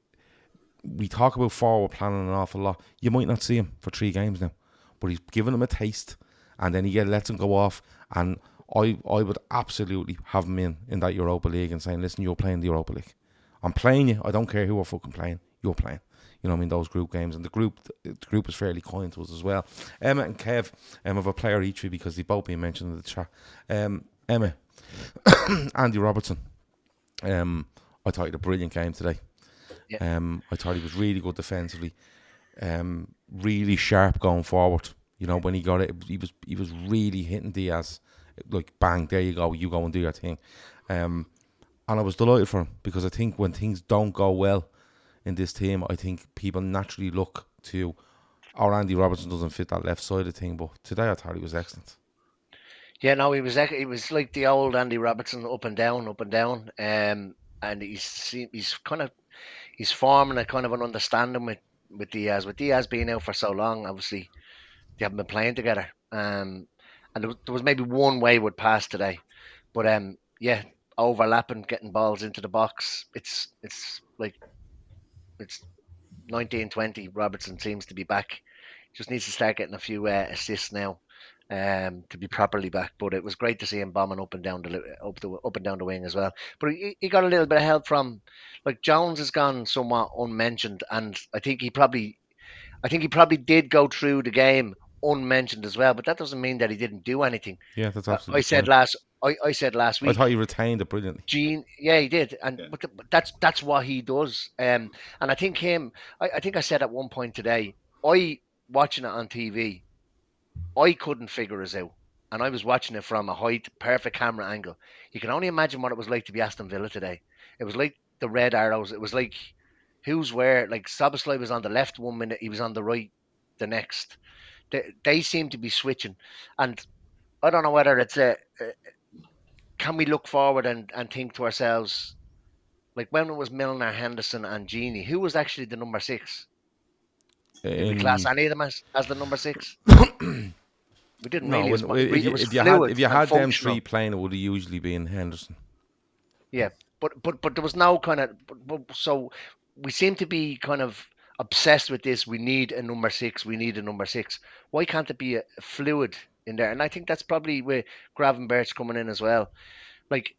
we talk about forward planning an awful lot. You might not see him for three games now, but he's given him a taste, and then he lets him go off. And I, I would absolutely have him in in that Europa League and saying, listen, you're playing the Europa League. I'm playing you. I don't care who we're fucking playing. You're playing. You know I mean? Those group games, and the group, the group is fairly kind to us as well. Emmet and Kev um, have a player each because they've both been mentioned in the chat. Um, Emmet, Andy Robertson. Um, I thought he had a brilliant game today. Yeah. Um, I thought he was really good defensively, um, really sharp going forward. You know, when he got it, he was he was really hitting Diaz, like bang, there you go, you go and do your thing. Um, and I was delighted for him because I think when things don't go well in this team, I think people naturally look to, our Andy Robertson doesn't fit that left side of thing. But today I thought he was excellent. Yeah, no, he was he was like the old Andy Robertson, up and down, up and down. Um, and he's he's kind of he's forming a kind of an understanding with with Diaz. With Diaz being out for so long, obviously they haven't been playing together. Um, and there was, there was maybe one wayward pass today, but um, yeah, overlapping, getting balls into the box. It's it's like it's 1920. Robertson seems to be back. Just needs to start getting a few uh, assists now um, to be properly back. But it was great to see him bombing up and down the up the up and down the wing as well. But he, he got a little bit of help from like Jones has gone somewhat unmentioned, and I think he probably, I think he probably did go through the game unmentioned as well. But that doesn't mean that he didn't do anything. Yeah, that's Uh, absolutely. I said fine. last, I, I said last week. I thought he retained it brilliantly. Gene, yeah, he did, and Yeah. but, th- but that's that's what he does. Um, and I think him. I, I think I said at one point today. I watching it on TV. I couldn't figure us out, and I was watching it from a height, perfect camera angle. You can only imagine what it was like to be Aston Villa today. It was like the red arrows. It was like who's where. Like Szoboszlai was on the left one minute, he was on the right the next. They, they seem to be switching, and I don't know whether it's a, a can we look forward and, and think to ourselves, like when it was Milner, Henderson, and Gini, who was actually the number six? Did we class um, any of them as, as the number six? We didn't No, really. when, as much. if, We- you, if you had if you had them three playing, it would have usually been Henderson. Yeah, but but but there was no kind of but, but, so we seem to be kind of obsessed with this. We need a number six. We need a number six. Why can't it be a, fluid in there? And I think that's probably where Gravenberch coming in as well. Like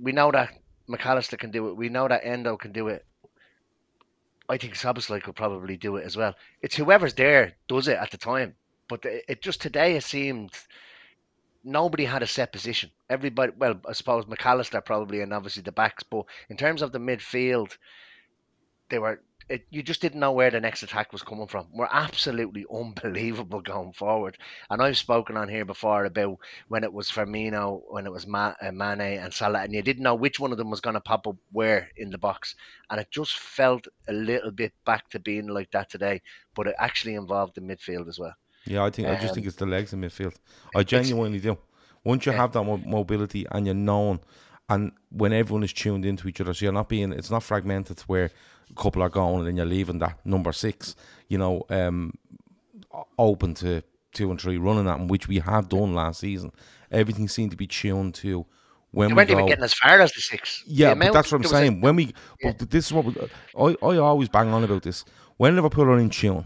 we know that Mac Allister can do it. We know that Endo can do it. I think Szoboszlai could probably do it as well. It's whoever's there does it at the time. But it, it just today it seemed nobody had a set position. Everybody, well, I suppose Mac Allister probably, and obviously the backs. But in terms of the midfield, they were. It, you just didn't know where the next attack was coming from. We're absolutely unbelievable going forward. And I've spoken on here before about when it was Firmino, when it was Ma- uh, Mane and Salah, and you didn't know which one of them was going to pop up where in the box. And it just felt a little bit back to being like that today. But it actually involved the midfield as well. Yeah, I think I just Um, think it's the legs in midfield. I genuinely do. Once you Yeah. have that mo- mobility and you're known, and when everyone is tuned into each other, so you're not being it's not fragmented where a couple are going and then you're leaving that number six, you know, um, open to two and three running at 'em, which we have done last season. Everything seemed to be tuned to when They we weren't go. even getting as far as the six. The Yeah, but that's what I'm was a- saying. when we, but this is what we, I, I always bang on about this. When Liverpool are in tune,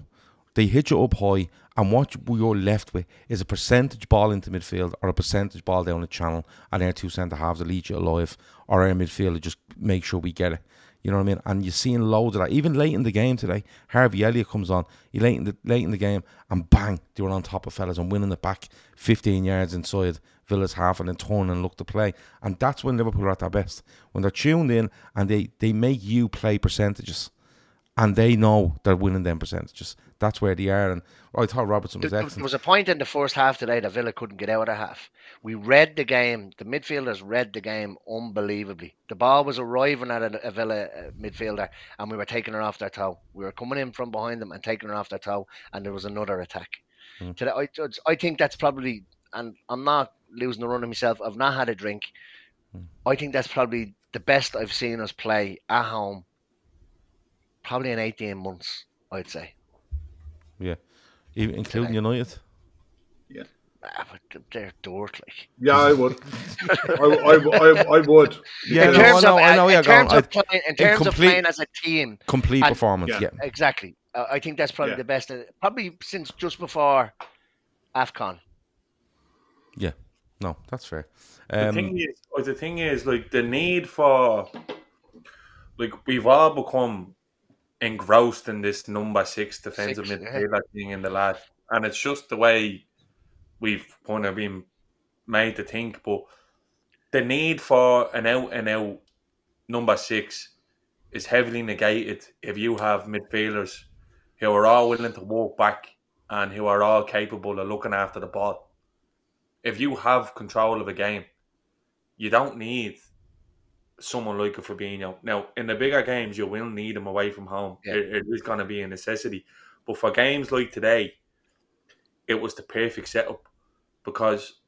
they hit you up high, and what you're left with is a percentage ball into midfield or a percentage ball down the channel, and our two centre halves will eat you alive, or our midfielder just make sure we get it. You know what I mean? And you're seeing loads of that. Even late in the game today, Harvey Elliott comes on. He late in the late in the game, and bang, they were on top of fellas and winning it back 15 yards inside Villa's half, and then turn and look to play. And that's when Liverpool are at their best. When they're tuned in and they they make you play percentages, and they know they're winning them percentages. That's where they are. And I thought Robertson was There, there was a point in the first half today that Villa couldn't get out of the half. We read the game. The midfielders read the game unbelievably. The ball was arriving at a, a Villa uh, midfielder, and we were taking her off their toe. We were coming in from behind them and taking her off their toe, and there was another attack. Today, I, judge- I think that's probably, and I'm not losing the run of myself. I've not had a drink. I think that's probably the best I've seen us play at home. Probably in 18 months, I'd say. Yeah, even including United. Yeah. Ah, but they're dirt, like. Yeah, I would. I, I, I, I would. Yeah, in no, terms I know, of, I know in terms of playing, in terms of complete- playing as a team, Complete and- performance. Yeah. Yeah. exactly. Uh, I think that's probably Yeah. the best, uh, probably since just before Afcon. Yeah. No, that's fair. The Um, thing is, the thing is, like the need for, like we've all become engrossed in this number six defensive Six, yeah. midfielder thing in the last, and it's just the way we've kind of been made to think. But the need for an out and out number six is heavily negated if you have midfielders who are all willing to walk back and who are all capable of looking after the ball. If you have control of a game, you don't need someone like a Fabinho. Now, in the bigger games, you will need him away from home. Yeah. It- it is going to be a necessity. But for games like today, it was the perfect setup because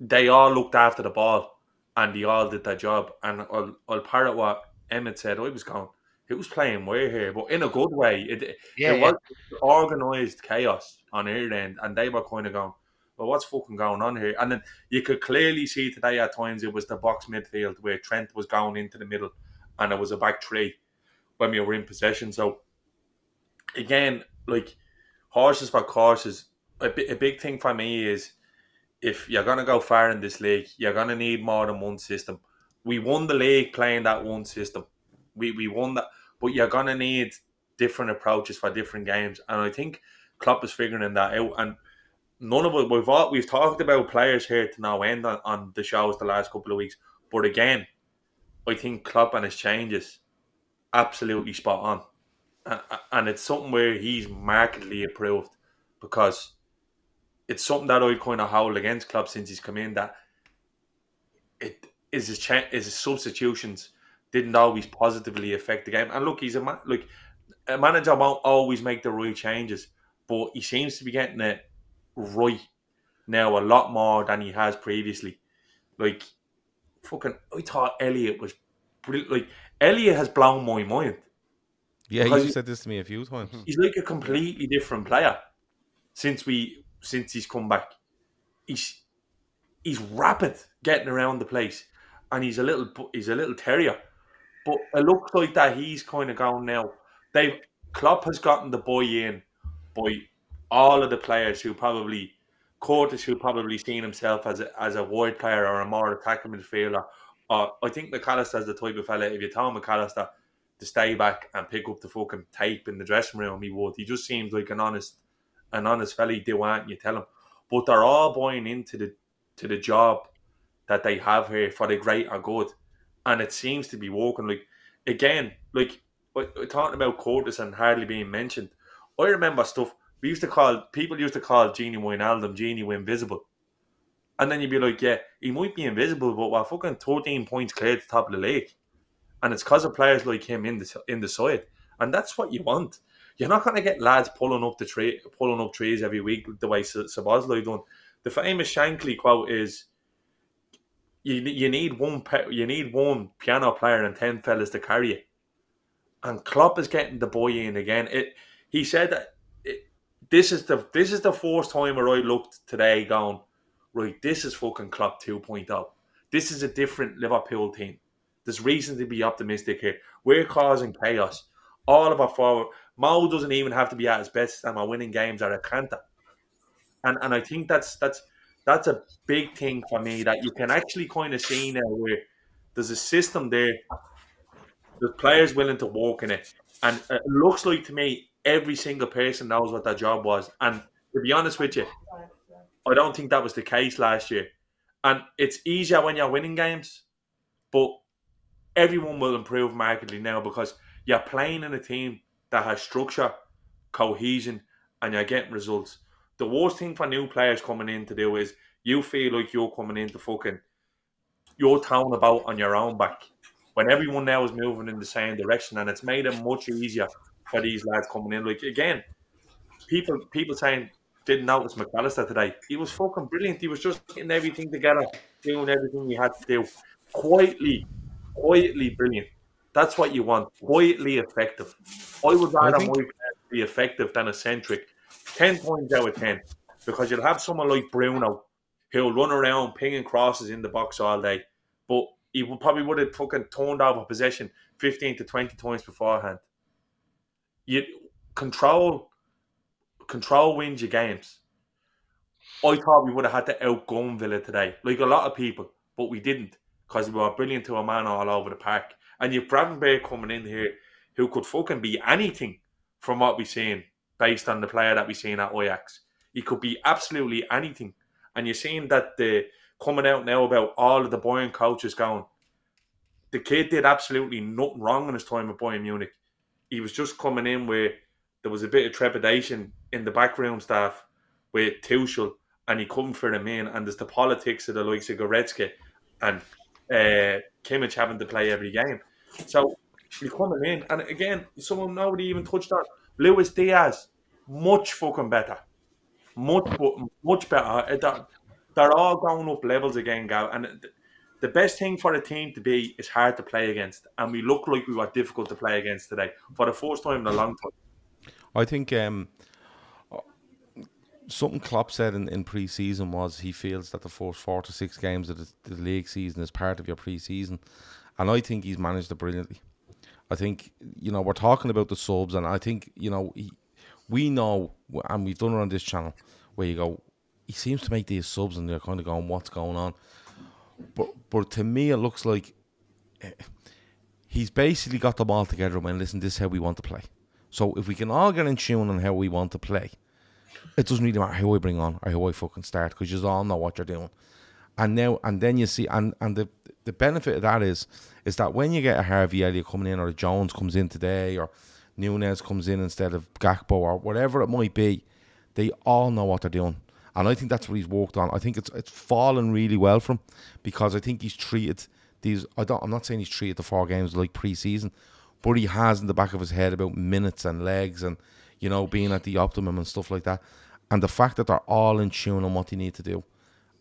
they all looked after the ball and they all did their job. And I'll, I'll parrot what Emmet said. I was going, who's playing where here? But in a good way. It, Yeah, it yeah. was organised chaos on her end, and they were kind of going, well, what's fucking going on here? And then you could clearly see today at times it was the box midfield where Trent was going into the middle and it was a back three when we were in possession. So, again, like horses for courses, a, a big thing for me is if you're going to go far in this league, you're going to need more than one system. We won the league playing that one system. We, we won that, but you're going to need different approaches for different games. And I think Klopp is figuring that out. And none of it, we've all, we've talked about players here to no end on, on the shows the last couple of weeks. But again, I think Klopp and his changes absolutely spot on. And it's something where he's markedly improved because it's something that I kind of hold against Klopp since he's come in that it is his cha- is his substitutions didn't always positively affect the game. And look, he's a man, like a manager won't always make the right changes, but he seems to be getting it right now a lot more than he has previously. Like fucking, I thought Elliott was brilliant. Like Elliott has blown my mind. yeah, you said this to me a few times. He's like a completely different player since we since he's come back. he's he's rapid getting around the place, and he's a little he's a little terrier. But it looks like that he's kind of gone now. They've Klopp has gotten the boy in by all of the players who probably Curtis, who probably seen himself as a, as a wide player or a more attacking midfielder. Uh, I think Mac Allister's the type of fella. If you tell Mac Allister to stay back and pick up the fucking tape in the dressing room, he would. He just seems like an honest, an honest fella. Do want you tell him, but they're all buying into the to the job that they have here for the greater good, and it seems to be working. Like again, like we're talking about Curtis and hardly being mentioned. I remember stuff we used to call people used to call Gini Wijnaldum Gini Invisible. And then you'd be like, yeah, he might be invisible, but we're fucking 13 points clear at the top of the league. And it's because of players like him in the in the side. And that's what you want. You're not going to get lads pulling up the tree, pulling up trees every week the way Szoboszlai done. The famous Shankly quote is, "You you need one you need one piano player and ten fellas to carry it." And Klopp is getting the boy in again. It he said that this is the this is the first time where I looked today going, right, this is fucking Klopp 2.0. This is a different Liverpool team. There's reason to be optimistic here. We're causing chaos. All of our forward Mo doesn't even have to be at his best and we're winning games at a Kanta. And and I think that's that's that's a big thing for me that you can actually kind of see now where there's a system there. There's players willing to walk in it. And it looks like to me every single person knows what their job was. And to be honest with you, I don't think that was the case last year. And it's easier when you're winning games, but everyone will improve markedly now because you're playing in a team that has structure, cohesion, and you're getting results. The worst thing for new players coming in to do is you feel like you're coming into fucking your town about on your own back when everyone now is moving in the same direction, and it's made it much easier for these lads coming in. Like again, people people saying didn't notice Mac Allister today. He was fucking brilliant. He was just getting everything together, doing everything he had to do, quietly, quietly brilliant. That's what you want. Quietly effective. I would rather think... be effective than eccentric. Ten points out of ten, because you'll have someone like Bruno who'll run around pinging crosses in the box all day, but he probably would have fucking turned over possession fifteen to twenty times beforehand you control control wins your games. I thought we would have had to outgun Villa today, like a lot of people, but we didn't because we were brilliant to a man all over the park. And you've Gravenberch coming in here who could fucking be anything from what we've seen based on the player that we've seen at Ajax. He could be absolutely anything. And you're seeing that the coming out now about all of the Bayern coaches going, the kid did absolutely nothing wrong in his time at Bayern Munich he was just coming in where there was a bit of trepidation in the backroom staff with Tuchel, and he couldn't fit him in. And there's the politics of the likes of Goretzka and uh, Kimmich having to play every game. So you're coming in, and again, someone nobody even touched on Luis Diaz, much fucking better, much much better. They're all going up levels again, Gal, and the best thing for a team to be is hard to play against, and we look like we were difficult to play against today for the first time in a long time. I think um, something Klopp said in, in pre-season was he feels that the first four to six games of the, the league season is part of your pre-season, and I think he's managed it brilliantly. I think you know we're talking about the subs, and I think you know he, we know, and we've done it on this channel where you go. He seems to make these subs, and they're kind of going, "What's going on?" But but to me, it looks like eh, he's basically got them all together and listen, this is how we want to play. So if we can all get in tune on how we want to play, it doesn't really matter who I bring on or how I fucking start because you all know what you're doing. And now and then you see and and the the benefit of that is is that when you get a Harvey Elliott coming in or a Jones comes in today or Nunez comes in instead of Gakpo or whatever it might be, they all know what they're doing and I think that's what he's worked on. I think it's it's fallen really well from because I think he's treated these. I don't. I'm not saying he's treated the four games like pre-season, but he has in the back of his head about minutes and legs and you know being at the optimum and stuff like that. And the fact that they're all in tune on what they need to do,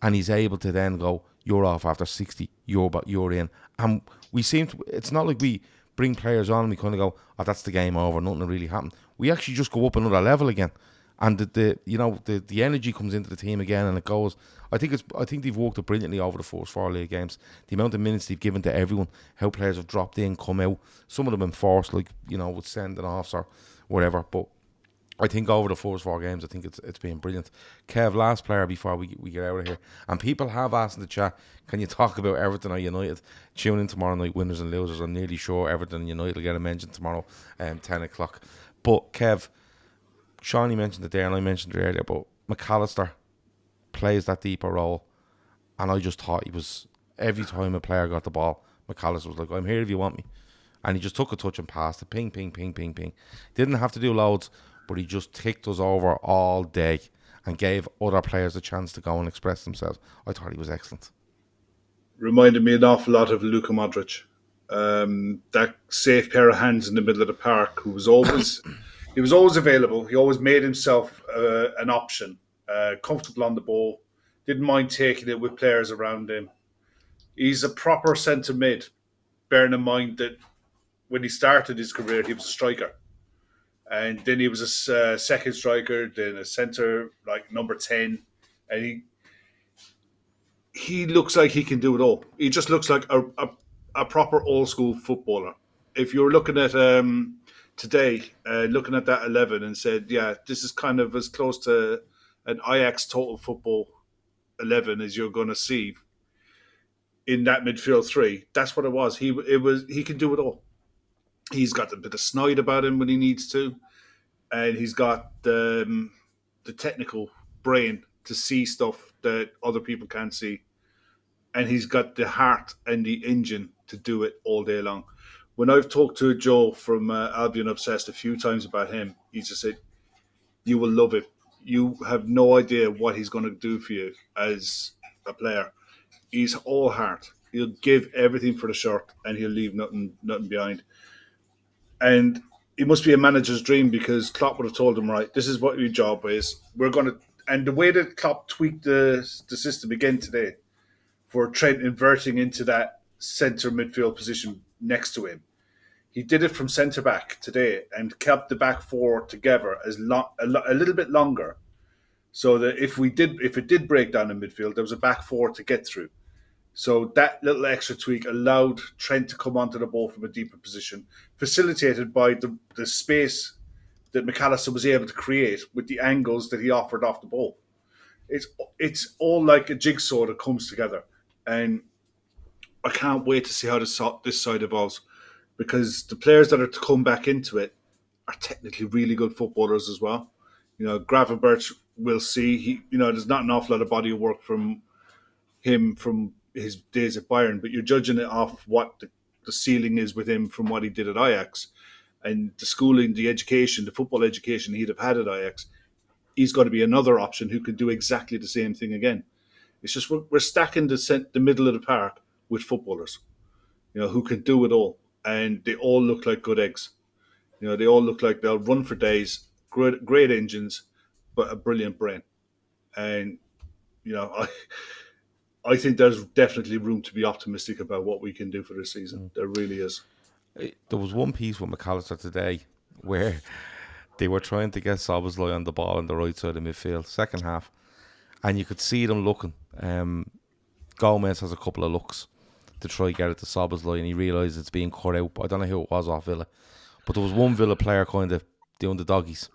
and he's able to then go, "You're off after 60. You're but you're in." And we seem to. It's not like we bring players on and we kind of go, "Oh, that's the game over. Nothing really happened." We actually just go up another level again and the, the you know the, the energy comes into the team again, and it goes. I think it's I think they've worked it brilliantly over the first four league games. The amount of minutes they've given to everyone, how players have dropped in, come out. Some of them enforced, like you know, with sending offs or whatever. But I think over the first four games, I think it's it's been brilliant. Kev, last player before we we get out of here, and people have asked in the chat, can you talk about Everton or United? Tune in tomorrow night, winners and losers. I'm nearly sure Everton and United will get a mention tomorrow, um, ten o'clock. But Kev, Seany mentioned it there, and I mentioned it earlier. But Mac Allister plays that deeper role, and I just thought he was every time a player got the ball, Mac Allister was like, "I'm here if you want me," and he just took a touch and passed it, ping, ping, ping, ping, ping. Didn't have to do loads but he just ticked us over all day and gave other players a chance to go and express themselves. I thought he was excellent. Reminded me an awful lot of Luka Modric. Um, that safe pair of hands in the middle of the park, who was always he was always available. He always made himself uh, an option, uh, comfortable on the ball, didn't mind taking it with players around him. He's a proper centre mid, bearing in mind that when he started his career, he was a striker and then he was a uh, second striker, then a center like number ten, and he he looks like he can do it all. He just looks like a a, a proper old school footballer. If you're looking at um, today, uh, looking at that eleven, and said, yeah, this is kind of as close to an Ajax total football eleven as you're going to see in that midfield three. That's what it was. He it was he can do it all. He's got a bit of snide about him when he needs to, and he's got the, um, the technical brain to see stuff that other people can't see, and he's got the heart and the engine to do it all day long. When I've talked to Joe from uh, Albion Obsessed a few times about him, he just said, "You will love it. You have no idea what he's going to do for you as a player. He's all heart. He'll give everything for the shirt, and he'll leave nothing nothing behind." and it must be a manager's dream because Klopp would have told him, right, this is what your job is. We're going to, and the way that Klopp tweaked the the system again today for Trent inverting into that centre midfield position next to him. He did it from centre back today and kept the back four together as long a, a little bit longer, so that if we did if it did break down in midfield, there was a back four to get through. So that little extra tweak allowed Trent to come onto the ball from a deeper position, facilitated by the, the space that Mac Allister was able to create with the angles that he offered off the ball. It's it's all like a jigsaw that comes together, and I can't wait to see how this this side evolves, because the players that are to come back into it are technically really good footballers as well. You know, Gravenberch will see he you know there's not an awful lot of body of work from him from his days at Bayern, but you're judging it off what the, the ceiling is with him from what he did at Ajax and the schooling, the education, the football education he'd have had at Ajax. He's got to be another option who can do exactly the same thing again. It's just we're, we're stacking the the middle of the park with footballers, you know, who can do it all, and they all look like good eggs. You know, they all look like they'll run for days, great, great engines, but a brilliant brain. And you know, I I think there's definitely room to be optimistic about what we can do for this season. Mm. There really is. There was one piece with Mac Allister today where they were trying to get Szoboszlai on the ball on the right side of midfield, second half, and you could see them looking. Um, Gomez has a couple of looks to try get it to Szoboszlai, and he realised it's being cut out. I don't know who it was off Villa, but there was one Villa player kind of doing the doggies,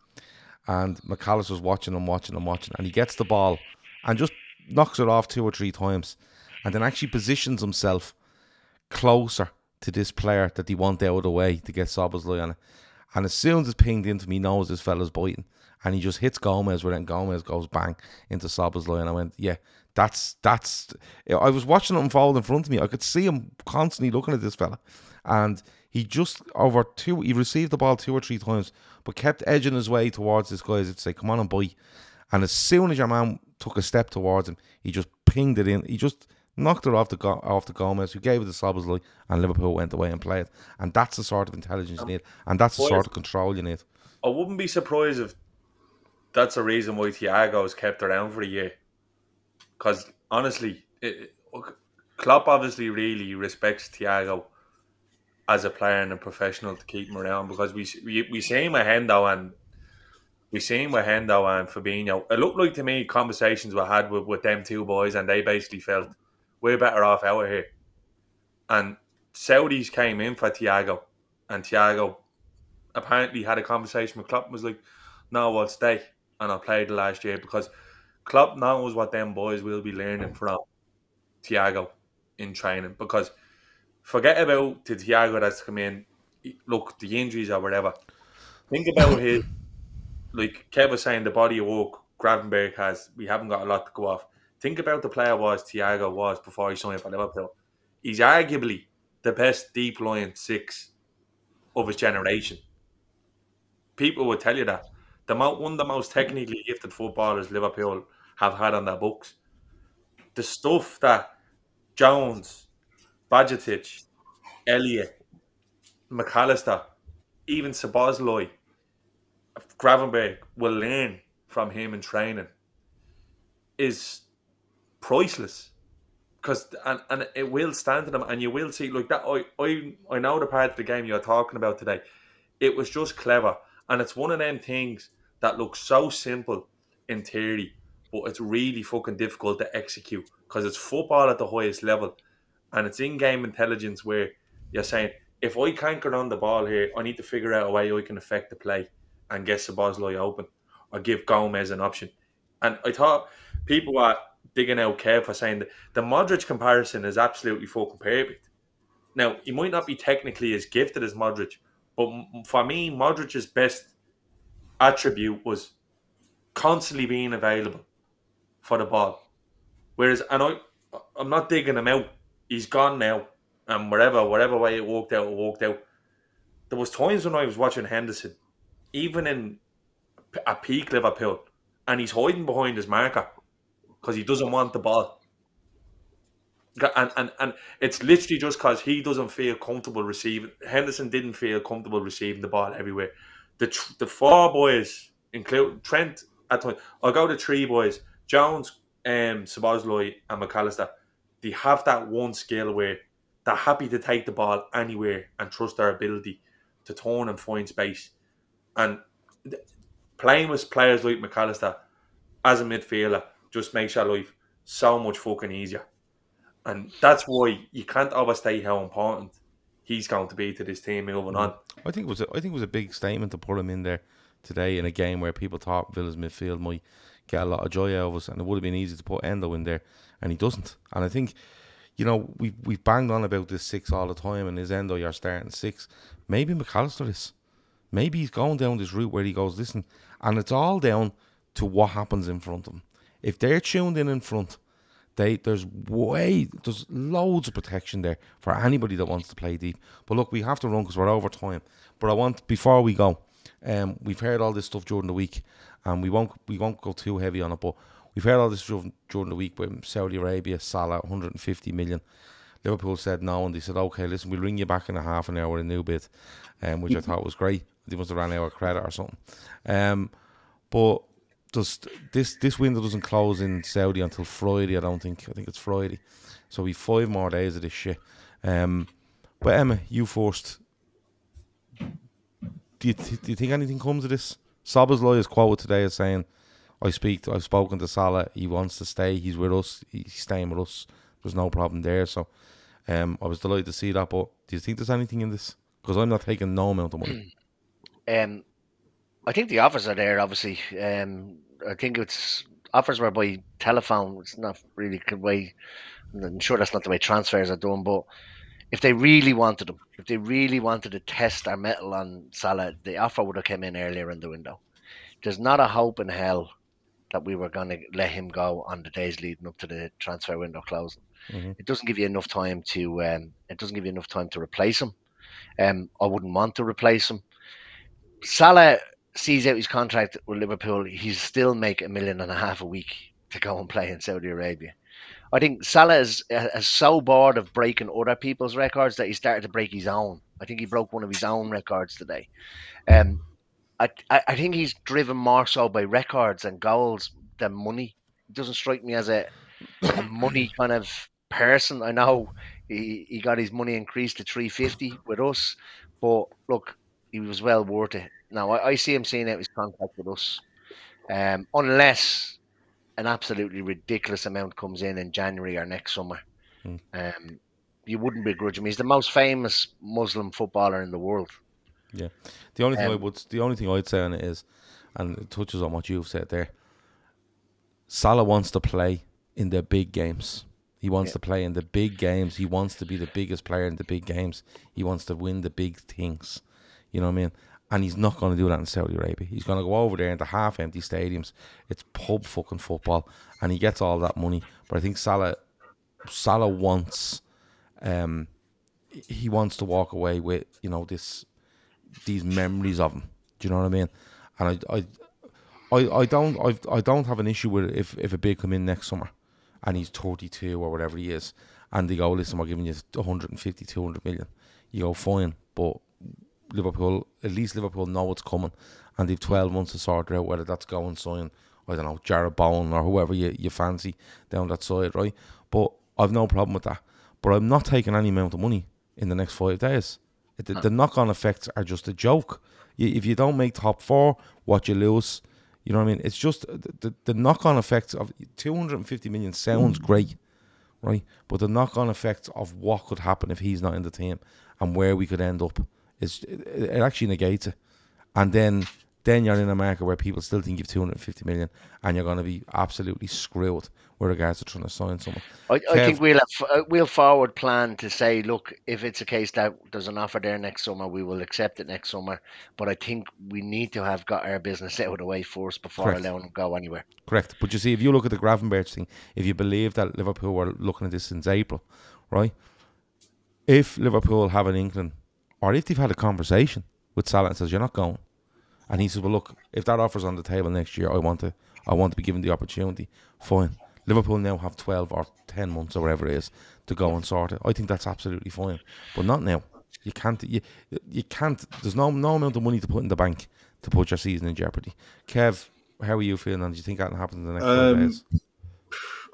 and Mac Allister's watching and watching and watching, and he gets the ball and just knocks it off two or three times, and then actually positions himself closer to this player that he want out of the way to get Szoboszlai on it. And as soon as it's pinged into me, knows this fella's biting. And he just hits Gomez, where then Gomez goes bang into Szoboszlai. And I went, yeah, that's, that's. I was watching it unfold in front of me. I could see him constantly looking at this fella. And he just, over two, he received the ball two or three times, but kept edging his way towards this guy as if to say, come on and bite. And as soon as your man took a step towards him, he just pinged it in. He just knocked it off the off the Gomez, who gave it to Szoboszlai, and Liverpool went away and played. And that's the sort of intelligence you need, and that's the sort of control you need. I wouldn't be surprised if that's the reason why Thiago's kept around for a year. Because honestly, it, Klopp obviously really respects Thiago as a player and a professional to keep him around because we we, we see him at Hendo and we seen with Hendo and Fabinho. It looked like to me conversations we had with, with them two boys, and they basically felt we're better off out here. And Saudis came in for Thiago, and Thiago apparently had a conversation with Klopp and was like, "No, I'll stay and I played last year because Klopp knows what them boys will be learning mm. from Thiago in training because." Forget about the Thiago that's come in. Look, the injuries or whatever. Think about his like Kev was saying, the body of work Gravenberch has, we haven't got a lot to go off. Think about the player was Thiago was before he signed for Liverpool. He's arguably the best deep line six of his generation. People would tell you that. The one of the most technically gifted footballers Liverpool have had on their books. The stuff that Jones, Bajcetic, Elliott, McAllister, even Szoboszlai, Gravenberch will learn from him in training is priceless. Because and, and it will stand to them and you will see like that I, I I know the part of the game you're talking about today. It was just clever and it's one of them things that looks so simple in theory but it's really fucking difficult to execute because it's football at the highest level and it's in-game intelligence where you're saying if I can't get on the ball here I need to figure out a way I can affect the play and get Szoboszlai open or give Gomez an option. And I thought people were digging out Kev for saying that the Modric comparison is absolutely fucking perfect. Now, he might not be technically as gifted as Modric, but for me, Modric's best attribute was constantly being available for the ball. Whereas, and I, I'm not digging him out. He's gone now, and whatever, whatever way it worked out, it worked out. There was times when I was watching Henderson even in a peak Liverpool, and he's hiding behind his marker because he doesn't want the ball. And, and and it's literally just because he doesn't feel comfortable receiving. Henderson didn't feel comfortable receiving the ball everywhere. The the four boys, include Trent at I'll go to three boys: Jones, um, Szoboszlai, and Mac Allister. They have that one skill where they're happy to take the ball anywhere and trust their ability to turn and find space. And playing with players like Mac Allister as a midfielder just makes your life so much fucking easier. And that's why you can't overstate how important he's going to be to this team moving on. I think it was a, I think it was a big statement to put him in there today in a game where people thought Villa's midfield might get a lot of joy out of us, and it would have been easy to put Endo in there, and he doesn't. And I think, you know, we've we've banged on about this six all the time, and is Endo your starting six? Maybe Mac Allister is. Maybe he's going down this route where he goes, listen, and it's all down to what happens in front of him. If they're tuned in in front, they there's way there's loads of protection there for anybody that wants to play deep. But look, we have to run because we're over time. But I want before we go, um, we've heard all this stuff during the week, and we won't we won't go too heavy on it. But we've heard all this during, during the week with Saudi Arabia, Salah, 150 million. Liverpool said no, and they said, okay, listen, we'll ring you back in a half an hour with a new bid, um, which I thought was great. They must have ran out of credit or something. Um, but does this this window doesn't close in Saudi until Friday? I don't think. I think it's Friday. So we five more days of this shit. Um, but Emmet, you first. Do you, th- do you think anything comes of this? Szoboszlai is quoted today as saying, "I speak. To, I've spoken to Salah. He wants to stay. He's with us. He's staying with us. There's no problem there." So, um, I was delighted to see that. But do you think there's anything in this? Because I'm not taking no amount of money. Um, I think the offers are there. Obviously, um, I think it's offers were by telephone. It's not really a good way. I'm sure that's not the way transfers are done. But if they really wanted them, if they really wanted to test our mettle on Salah, the offer would have come in earlier in the window. There's not a hope in hell that we were going to let him go on the days leading up to the transfer window closing. Mm-hmm. It doesn't give you enough time to. Um, it doesn't give you enough time to replace him. Um, I wouldn't want to replace him. Salah sees out his contract with Liverpool, he's still make a million and a half a week to go and play in Saudi Arabia. I think Salah is, is so bored of breaking other people's records that he started to break his own. I think he broke one of his own records today. Um, I, I think he's driven more so by records and goals than money. It doesn't strike me as a, a money kind of person. I know he, he got his money increased to 350 with us, but look, he was well worth it no, I, I see him seeing out his contract with us, um, unless an absolutely ridiculous amount comes in in January or next summer. Hmm. Um, you wouldn't begrudge him. He's the most famous Muslim footballer in the world. Yeah. The only thing I Um, would, the only thing I'd say on it is, and it touches on what you've said there. Salah wants to play in the big games. He wants to play in the big games. He wants to be the biggest player in the big games. He wants to win the big things. You know what I mean? And he's not going to do that in Saudi Arabia. He's going to go over there into half empty stadiums. It's pub fucking football, and he gets all that money. But I think Salah, Salah wants, um, he wants to walk away with you know this, these memories of him. Do you know what I mean? And I, I, I, I don't, I, I don't have an issue with it if if a bid come in next summer, and he's thirty two or whatever he is, and they go, listen, we're giving you 150, 200 million. You go fine, but Liverpool, at least Liverpool know what's coming, and they've twelve months to sort out whether that's going sign. I don't know, Jarrod Bowen or whoever you, you fancy down that side, right? But I've no problem with that. But I'm not taking any amount of money in the next five days. The, the knock on effects are just a joke. You, if you don't make top four, what you lose, you know what I mean? It's just the, the, the knock on effects of 250 million sounds mm. great, right? But the knock on effects of what could happen if he's not in the team and where we could end up is it, actually negates it. And then then you're in a market where people still think you've 250 million and you're going to be absolutely screwed with regards to trying to sign someone. I, I Kev- think we'll have, uh, we'll forward plan to say, look, if it's a case that there's an offer there next summer, we will accept it next summer. But I think we need to have got our business out of the way first before Correct. allowing him go anywhere. Correct. But you see, if you look at the Gravenberch thing, if you believe that Liverpool were looking at this since April, right? If Liverpool have an inkling, or if they've had a conversation with Salah and says you're not going, and he says, well, look, if that offer's on the table next year, I want to, I want to be given the opportunity. Fine. Liverpool now have twelve or ten months or whatever it is to go and sort it. I think that's absolutely fine, but not now. You can't. You you can't. There's no no amount of money to put in the bank to put your season in jeopardy. Kev, how are you feeling? And do you think that will happen in the next Um, days?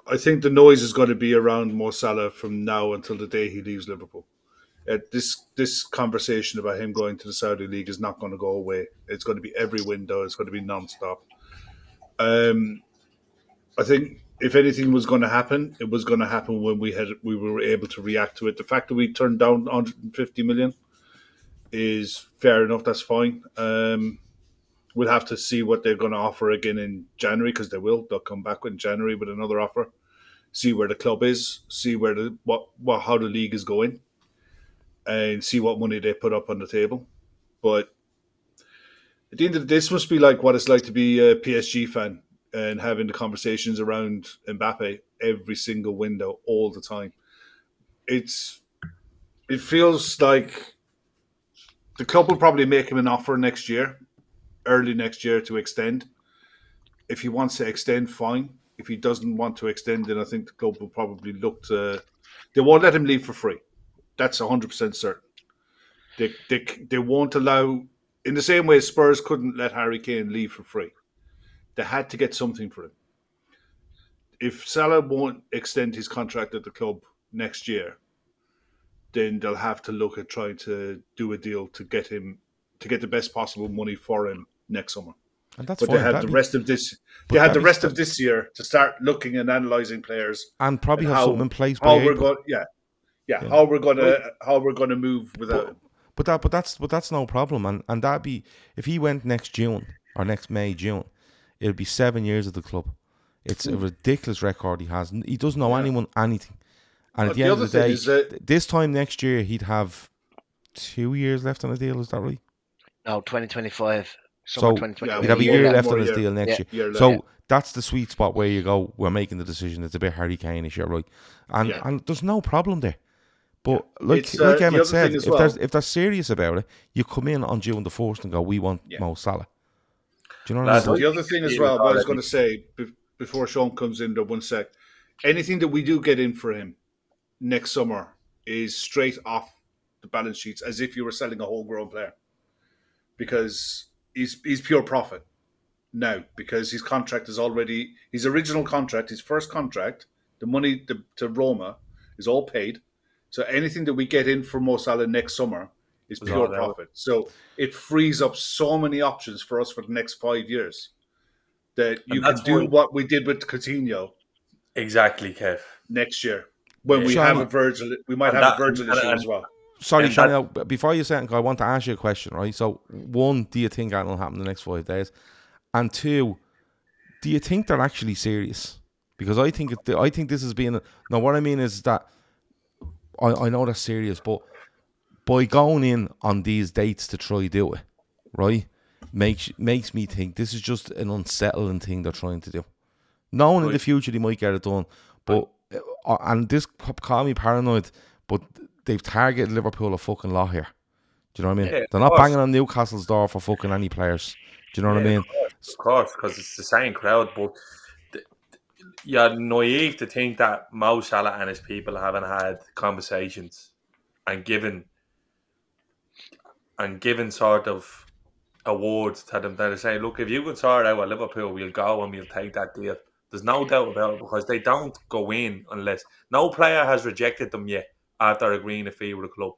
I think the noise is going to be around Mo Salah from now until the day he leaves Liverpool. Uh, this this conversation about him going to the Saudi League is not going to go away. It's going to be every window. It's going to be non-stop. Um, I think if anything was going to happen, it was going to happen when we had we were able to react to it. The fact that we turned down 150 million is fair enough. That's fine. Um, we'll have to see what they're going to offer again in January because they will. They'll come back in January with another offer. See where the club is. See where the what, what how the league is going, and see what money they put up on the table. But at the end of the day, this must be like what it's like to be a PSG fan and having the conversations around Mbappe every single window all the time. It's it feels like the club will probably make him an offer next year, early next year to extend. If he wants to extend, fine. If he doesn't want to extend, then I think the club will probably look to. They won't let him leave for free. That's hundred percent certain. They, they they won't allow in the same way Spurs couldn't let Harry Kane leave for free. They had to get something for him. If Salah won't extend his contract at the club next year, then they'll have to look at trying to do a deal to get him to get the best possible money for him next summer. And that's But fine. they have That'd the be- rest of this. They had the that'd be rest of this year to start looking and analysing players. and probably and have how- something in place by April. going, yeah, yeah, how we're gonna how we're gonna move without him. But that, but that's, but that's no problem. And and that'd be if he went next June or next May, June, it'd be seven years at the club. It's Hmm. a ridiculous record he has. He doesn't know anyone anything. And But at the, the end other of the day, that- this time next year he'd have two years left on the deal. Is that right? No, 2025. So Summer he'd have a Yeah, year left on his year. deal next Yeah. year. Year So left. that's the sweet spot where you go. We're making the decision. It's a bit Harry Kane-ish, you're right? And Yeah. and there's no problem there. But like It's, uh, like the Emmet said, thing as if there's if they're serious about it, you come in on June the fourth and go, "We want Yeah. Mo Salah." Do you know what Lads, I mean? The other thing as well, what I was going to say before Sean comes in there one sec, anything that we do get in for him next summer is straight off the balance sheets as if you were selling a whole grown player because he's he's pure profit now because his contract is already his original contract, his first contract, the money to, to Roma is all paid. So anything that we get in for Mo Salah next summer is It's pure profit. So it frees up so many options for us for the next five years that you can do why- what we did with Coutinho Exactly, Kev. next year when Yeah. we Sean- have a Virgil. We might have that- a Virgil and- issue and- as well. Sorry, And Sean, that- before you say anything, I want to ask you a question, right? So, one, do you think that will happen in the next five days? And two, do you think they're actually serious? Because I think I think this has been. now. What I mean is that I, I know they're serious, but by going in on these dates to try do it, right, makes makes me think this is just an unsettling thing they're trying to do. Knowing in the future they might get it done, but uh, and this call me paranoid, but they've targeted Liverpool a fucking lot here. Do you know what I mean? Yeah, They're not course. banging on Newcastle's door for fucking any players. Do you know what I mean? Of course, because it's the same crowd, but you're naive to think that Mo Salah and his people haven't had conversations and given and given sort of awards to them that are saying, look, if you can sort out at Liverpool, we'll go and we'll take that deal. There's no doubt about it because they don't go in unless no player has rejected them yet after agreeing a fee with a club.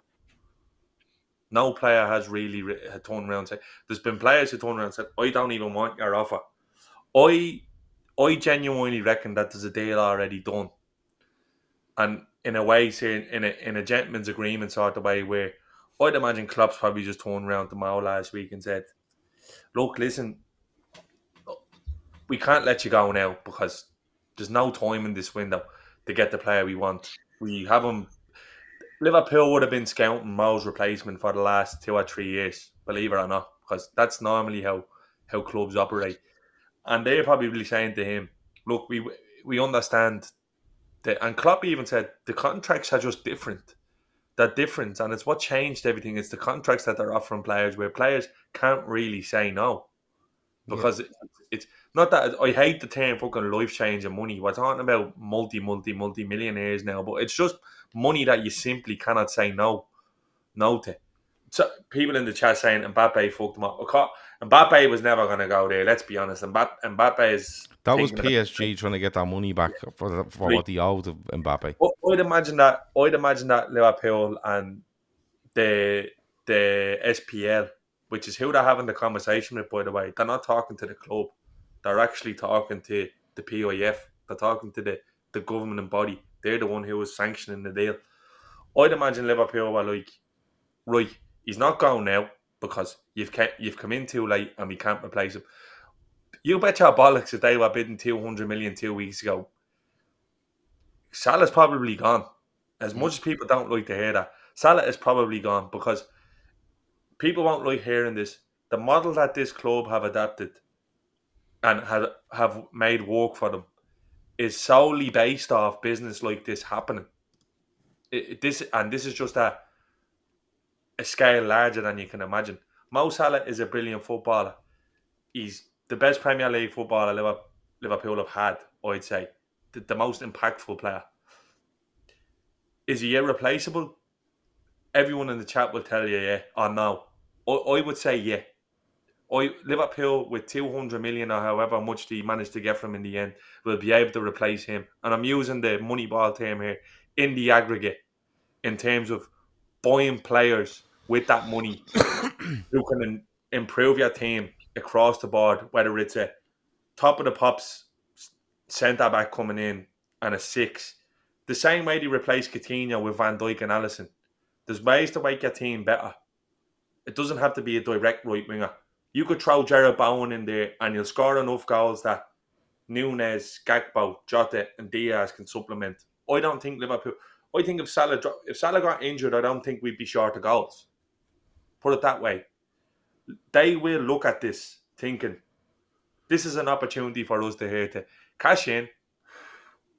No player has really re- turned around and said, there's been players who turned around and said, I don't even want your offer. I I genuinely reckon that there's a deal already done. And in a way, saying in a in a gentleman's agreement sort of way where I'd imagine Klopp's probably just turned around to Mo last week and said, Look, listen, we can't let you go now because there's no time in this window to get the player we want. We have him Liverpool would have been scouting Mo's replacement for the last two or three years, believe it or not, because that's normally how how clubs operate. And they're probably saying to him, "Look, we we understand that." And Klopp even said the contracts are just different. They're different, and it's what changed everything. It's the contracts that they're offering players, where players can't really say no, because it, it's not that I hate the term fucking life changing money. We're talking about multi, multi, multi millionaires now, but it's just money that you simply cannot say no, no to. So people in the chat saying Mbappe fucked him up. Mbappe was never going to go there. Let's be honest. Mbappe, Mbappe is That was PSG trying to get that money back for the, for Right. what they owed of Mbappe. I'd imagine that. I'd imagine that Liverpool and the the SPL, which is who they're having the conversation with, by the way, they're not talking to the club. They're actually talking to the PIF. They're talking to the the governing body. They're the one who was sanctioning the deal. I'd imagine Liverpool were like, right, he's not going now because you've ca- you've come in too late and we can't replace him. You bet your bollocks if they were bidding 200 million two weeks ago. Salah's probably gone. As much as people don't like to hear that, Salah is probably gone because people won't like hearing this. The model that this club have adapted and have have made work for them is solely based off business like this happening. It, this and this is just a a scale larger than you can imagine. Mo Salah is a brilliant footballer. He's the best Premier League footballer Liverpool have had, I'd say. The, the most impactful player. Is he irreplaceable? Everyone in the chat will tell you yeah or no. I, I would say yeah. I Liverpool with 200 million or however much they managed to get from in the end will be able to replace him. And I'm using the money ball term here in the aggregate in terms of buying players with that money who can improve your team across the board, whether it's a top of the pops centre back coming in and a six. The same way they replace Coutinho with Van Dijk and Alisson. There's ways to make your team better. It doesn't have to be a direct right winger. You could throw Jarrod Bowen in there and you'll score enough goals that Nunez, Gakpo, Jota, and Diaz can supplement. I don't think Liverpool. I think if Salah if Salah got injured, I don't think we'd be short of goals. Put it that way. They will look at this thinking this is an opportunity for us to here to cash in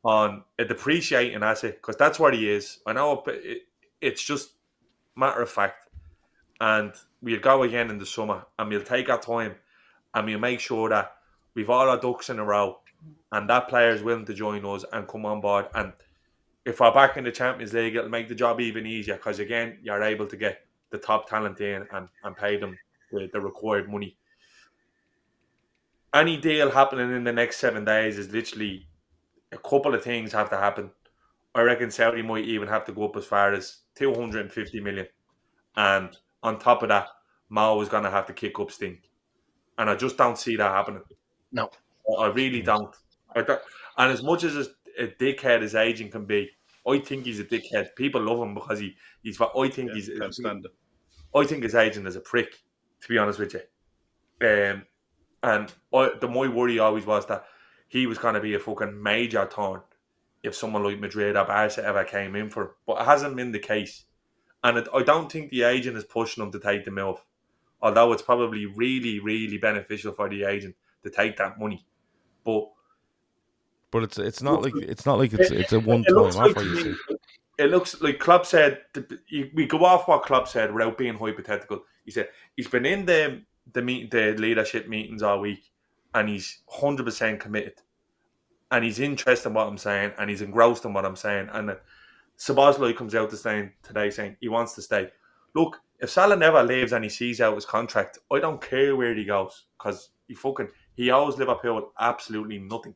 on a depreciating asset because that's what he is. I know it, it, it's just matter of fact, and we'll go again in the summer and we'll take our time and we'll make sure that we've all our ducks in a row and that player is willing to join us and come on board. And if we're back in the Champions League, it'll make the job even easier because again, you're able to get the top talent in and, and pay them the, the required money. Any deal happening in the next seven days is literally a couple of things have to happen. I reckon Saudi might even have to go up as far as 250 million. And on top of that, Mo is going to have to kick up stink, and I just don't see that happening. No, I really don't. I don't. And as much as a dickhead his agent can be, I think he's a dickhead. People love him because he he's. I think Yeah, he's. can't stand it. I think his agent is a prick. To be honest with you, um, and I, the my worry always was that he was going to be a fucking major turn if someone like Madrid or Barca ever came in for. Him. But it hasn't been the case, and it, I don't think the agent is pushing him to take the move. Although it's probably really, really beneficial for the agent to take that money, but But it's it's not like it's not like it's it's a one time looks like. You see, It looks like Klopp said. We go off what Klopp said without being hypothetical. He said he's been in the the meet, the leadership meetings all week, and he's hundred percent committed, and he's interested in what I'm saying, and he's engrossed in what I'm saying. And uh, comes out to saying today saying he wants to stay. Look, if Salah never leaves and he sees out his contract, I don't care where he goes because he fucking he owes Liverpool absolutely nothing.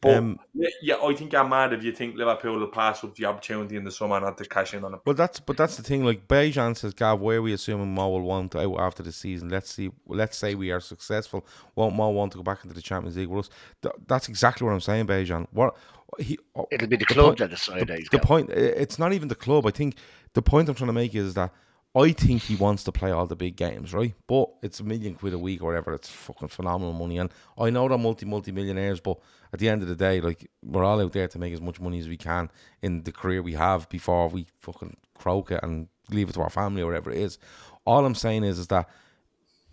But Um, yeah, yeah, I think you're mad if you think Liverpool will pass up the opportunity in the summer not to cash in on him. Well, that's but that's the thing. Like Bejan says, Gav, where are we assuming Mo will want out after the season? Let's see. Let's say we are successful. Won't Mo want to go back into the Champions League with us? Th- that's exactly what I'm saying, Bejan. What he? oh, it'll be the the club point- that decide that he's the point. It's not even the club. I think the point I'm trying to make is that I think he wants to play all the big games, right? But it's a million quid a week or whatever. It's fucking phenomenal money, and I know they're multi multi millionaires, but at the end of the day, like we're all out there to make as much money as we can in the career we have before we fucking croak it and leave it to our family or whatever it is. All I'm saying is, is that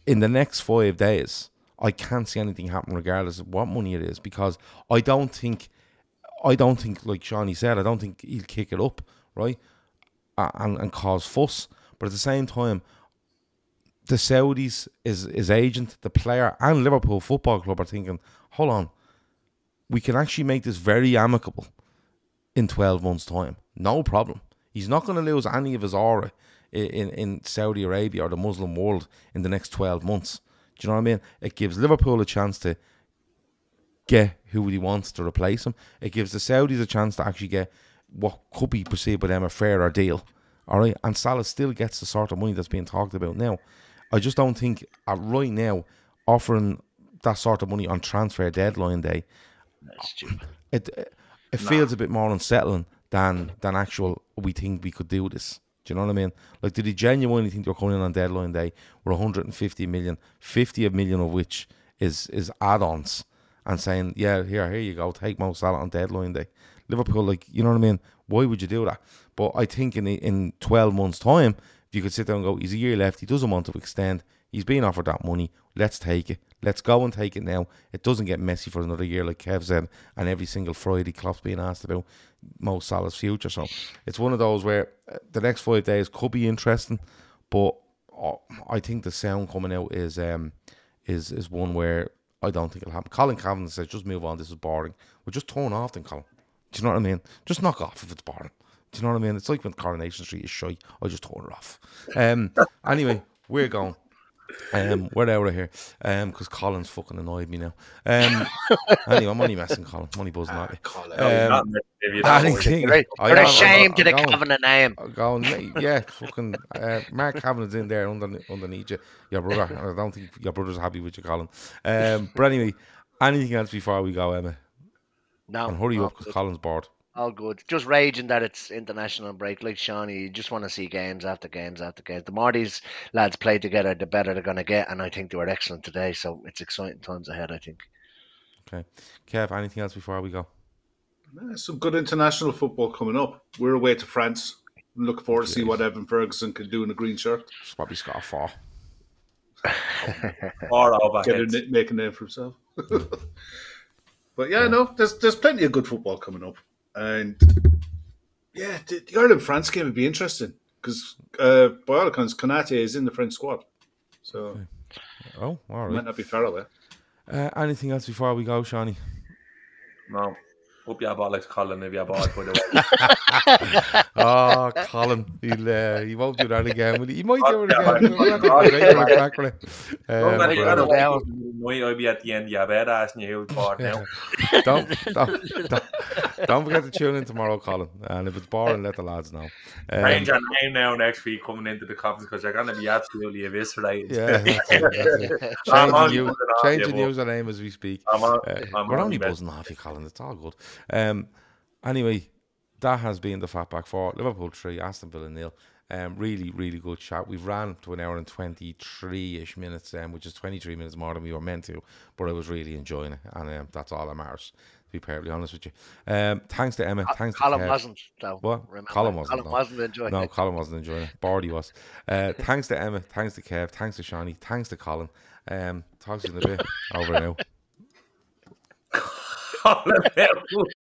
in the next five days, I can't see anything happen regardless of what money it is because I don't think, I don't think, like Seany said, I don't think he'll kick it up, right, and and cause fuss. But at the same time, the Saudis, his his agent, the player, and Liverpool Football Club are thinking, hold on, we can actually make this very amicable in 12 months' time. No problem. He's not going to lose any of his aura in, in Saudi Arabia or the Muslim world in the next 12 months. Do you know what I mean? It gives Liverpool a chance to get who he wants to replace him. It gives the Saudis a chance to actually get what could be perceived by them a fairer deal. All right. And Salah still gets the sort of money that's being talked about now. I just don't think uh, right now offering that sort of money on transfer deadline day That's stupid. it it feels a bit more unsettling than than actual we think we could do this. Do you know what I mean? Like, did he genuinely think they were coming in on deadline day with 150 million, 50 million of which is is add-ons, and saying, yeah, here, here you go, take Mo Salah on deadline day. Liverpool, like, you know what I mean? Why would you do that? But I think in in 12 months' time, if you could sit down and go, he's a year left, he doesn't want to extend, he's being offered that money, let's take it. Let's go and take it now. It doesn't get messy for another year, like Kev said, and every single Friday, Klopp's being asked about Mo Salah's future. So it's one of those where uh, the next five days could be interesting, but uh, I think the sound coming out is um is is one where I don't think it'll happen. Colin Cavan says, "Just move on. This is boring." We're just turn off, then, Colin. Do you know what I mean? Just knock off if it's boring. Do you know what I mean? It's like when Coronation Street is shy. I just turn it off. Um. anyway, we're going. Um, we're out of here. Um, because Colin's fucking annoyed me now. Um, anyway, I'm only messing Colin. I'm only buzzing at you. Colin. Um, Not if you don't want it. anything. They're, I they're ashamed I'm to the going- Covenant name. I'm going, yeah, fucking uh, Mark Cavanagh's in there underneath, underneath you, your brother. I don't think your brother's happy with you, Colin. Um, but anyway, anything else before we go, Emmet? No, And hurry all up because. Colin's bored. All good. Just raging that it's international break. Like Seany, you just want to see games after games after games. The more these lads play together, the better they're going to get. And I think they were excellent today. So it's exciting times ahead, I think. Okay, Kev, anything else before we go? Some good international football coming up. We're away to France. I'm Looking forward to see what Evan Ferguson can do in a green shirt. It's probably Scott four. Or over Get a, heads. na- make a name for himself. Hmm. but yeah, no, there's there's plenty of good football coming up, and yeah, the, the Ireland France game would be interesting because uh, by all accounts, Konate is in the French squad, so Oh, all right. might right. not be far away. Uh, anything else before we go, Seany? No. Hope you bought like Colin if you bought, by the way. Oh, Colin, he'll uh, he won't do that again. Will he? he might do it again. right. We'll have to have a great one back with it. Don't Um, but, uh, away down. from tonight I'll be at the end of your bed asking you who's bored now. don't, don't, don't, don't forget to tune in tomorrow, Colin. And if it's boring, let the lads know. Um, Change your name now next week coming into the conference because you're going to be absolutely eviscerated. yeah, that's it, that's it. I'm Changing, you, changing you, username as we speak. I'm on, Uh, I'm we're on only buzzing off you, Colin. It's all good. Um, anyway, that has been the Fat Back Four. Liverpool three, Aston Villa nil. Um, really, really good chat. We've ran to an hour and twenty three ish minutes, um, which is twenty three minutes more than we were meant to. But I was really enjoying it, and um, that's all that matters. To be perfectly honest with you. Um, thanks to Emmet. Thanks Colin to Kev. wasn't, though. What? Remember, Colin wasn't, Colin no. wasn't enjoying No, it. No, Colin wasn't enjoying it. Bardy was. Uh, thanks to Emmet. Thanks to Kev. Thanks to Seany. Thanks to Colin. Um, talk to you in a bit. Over now. Sports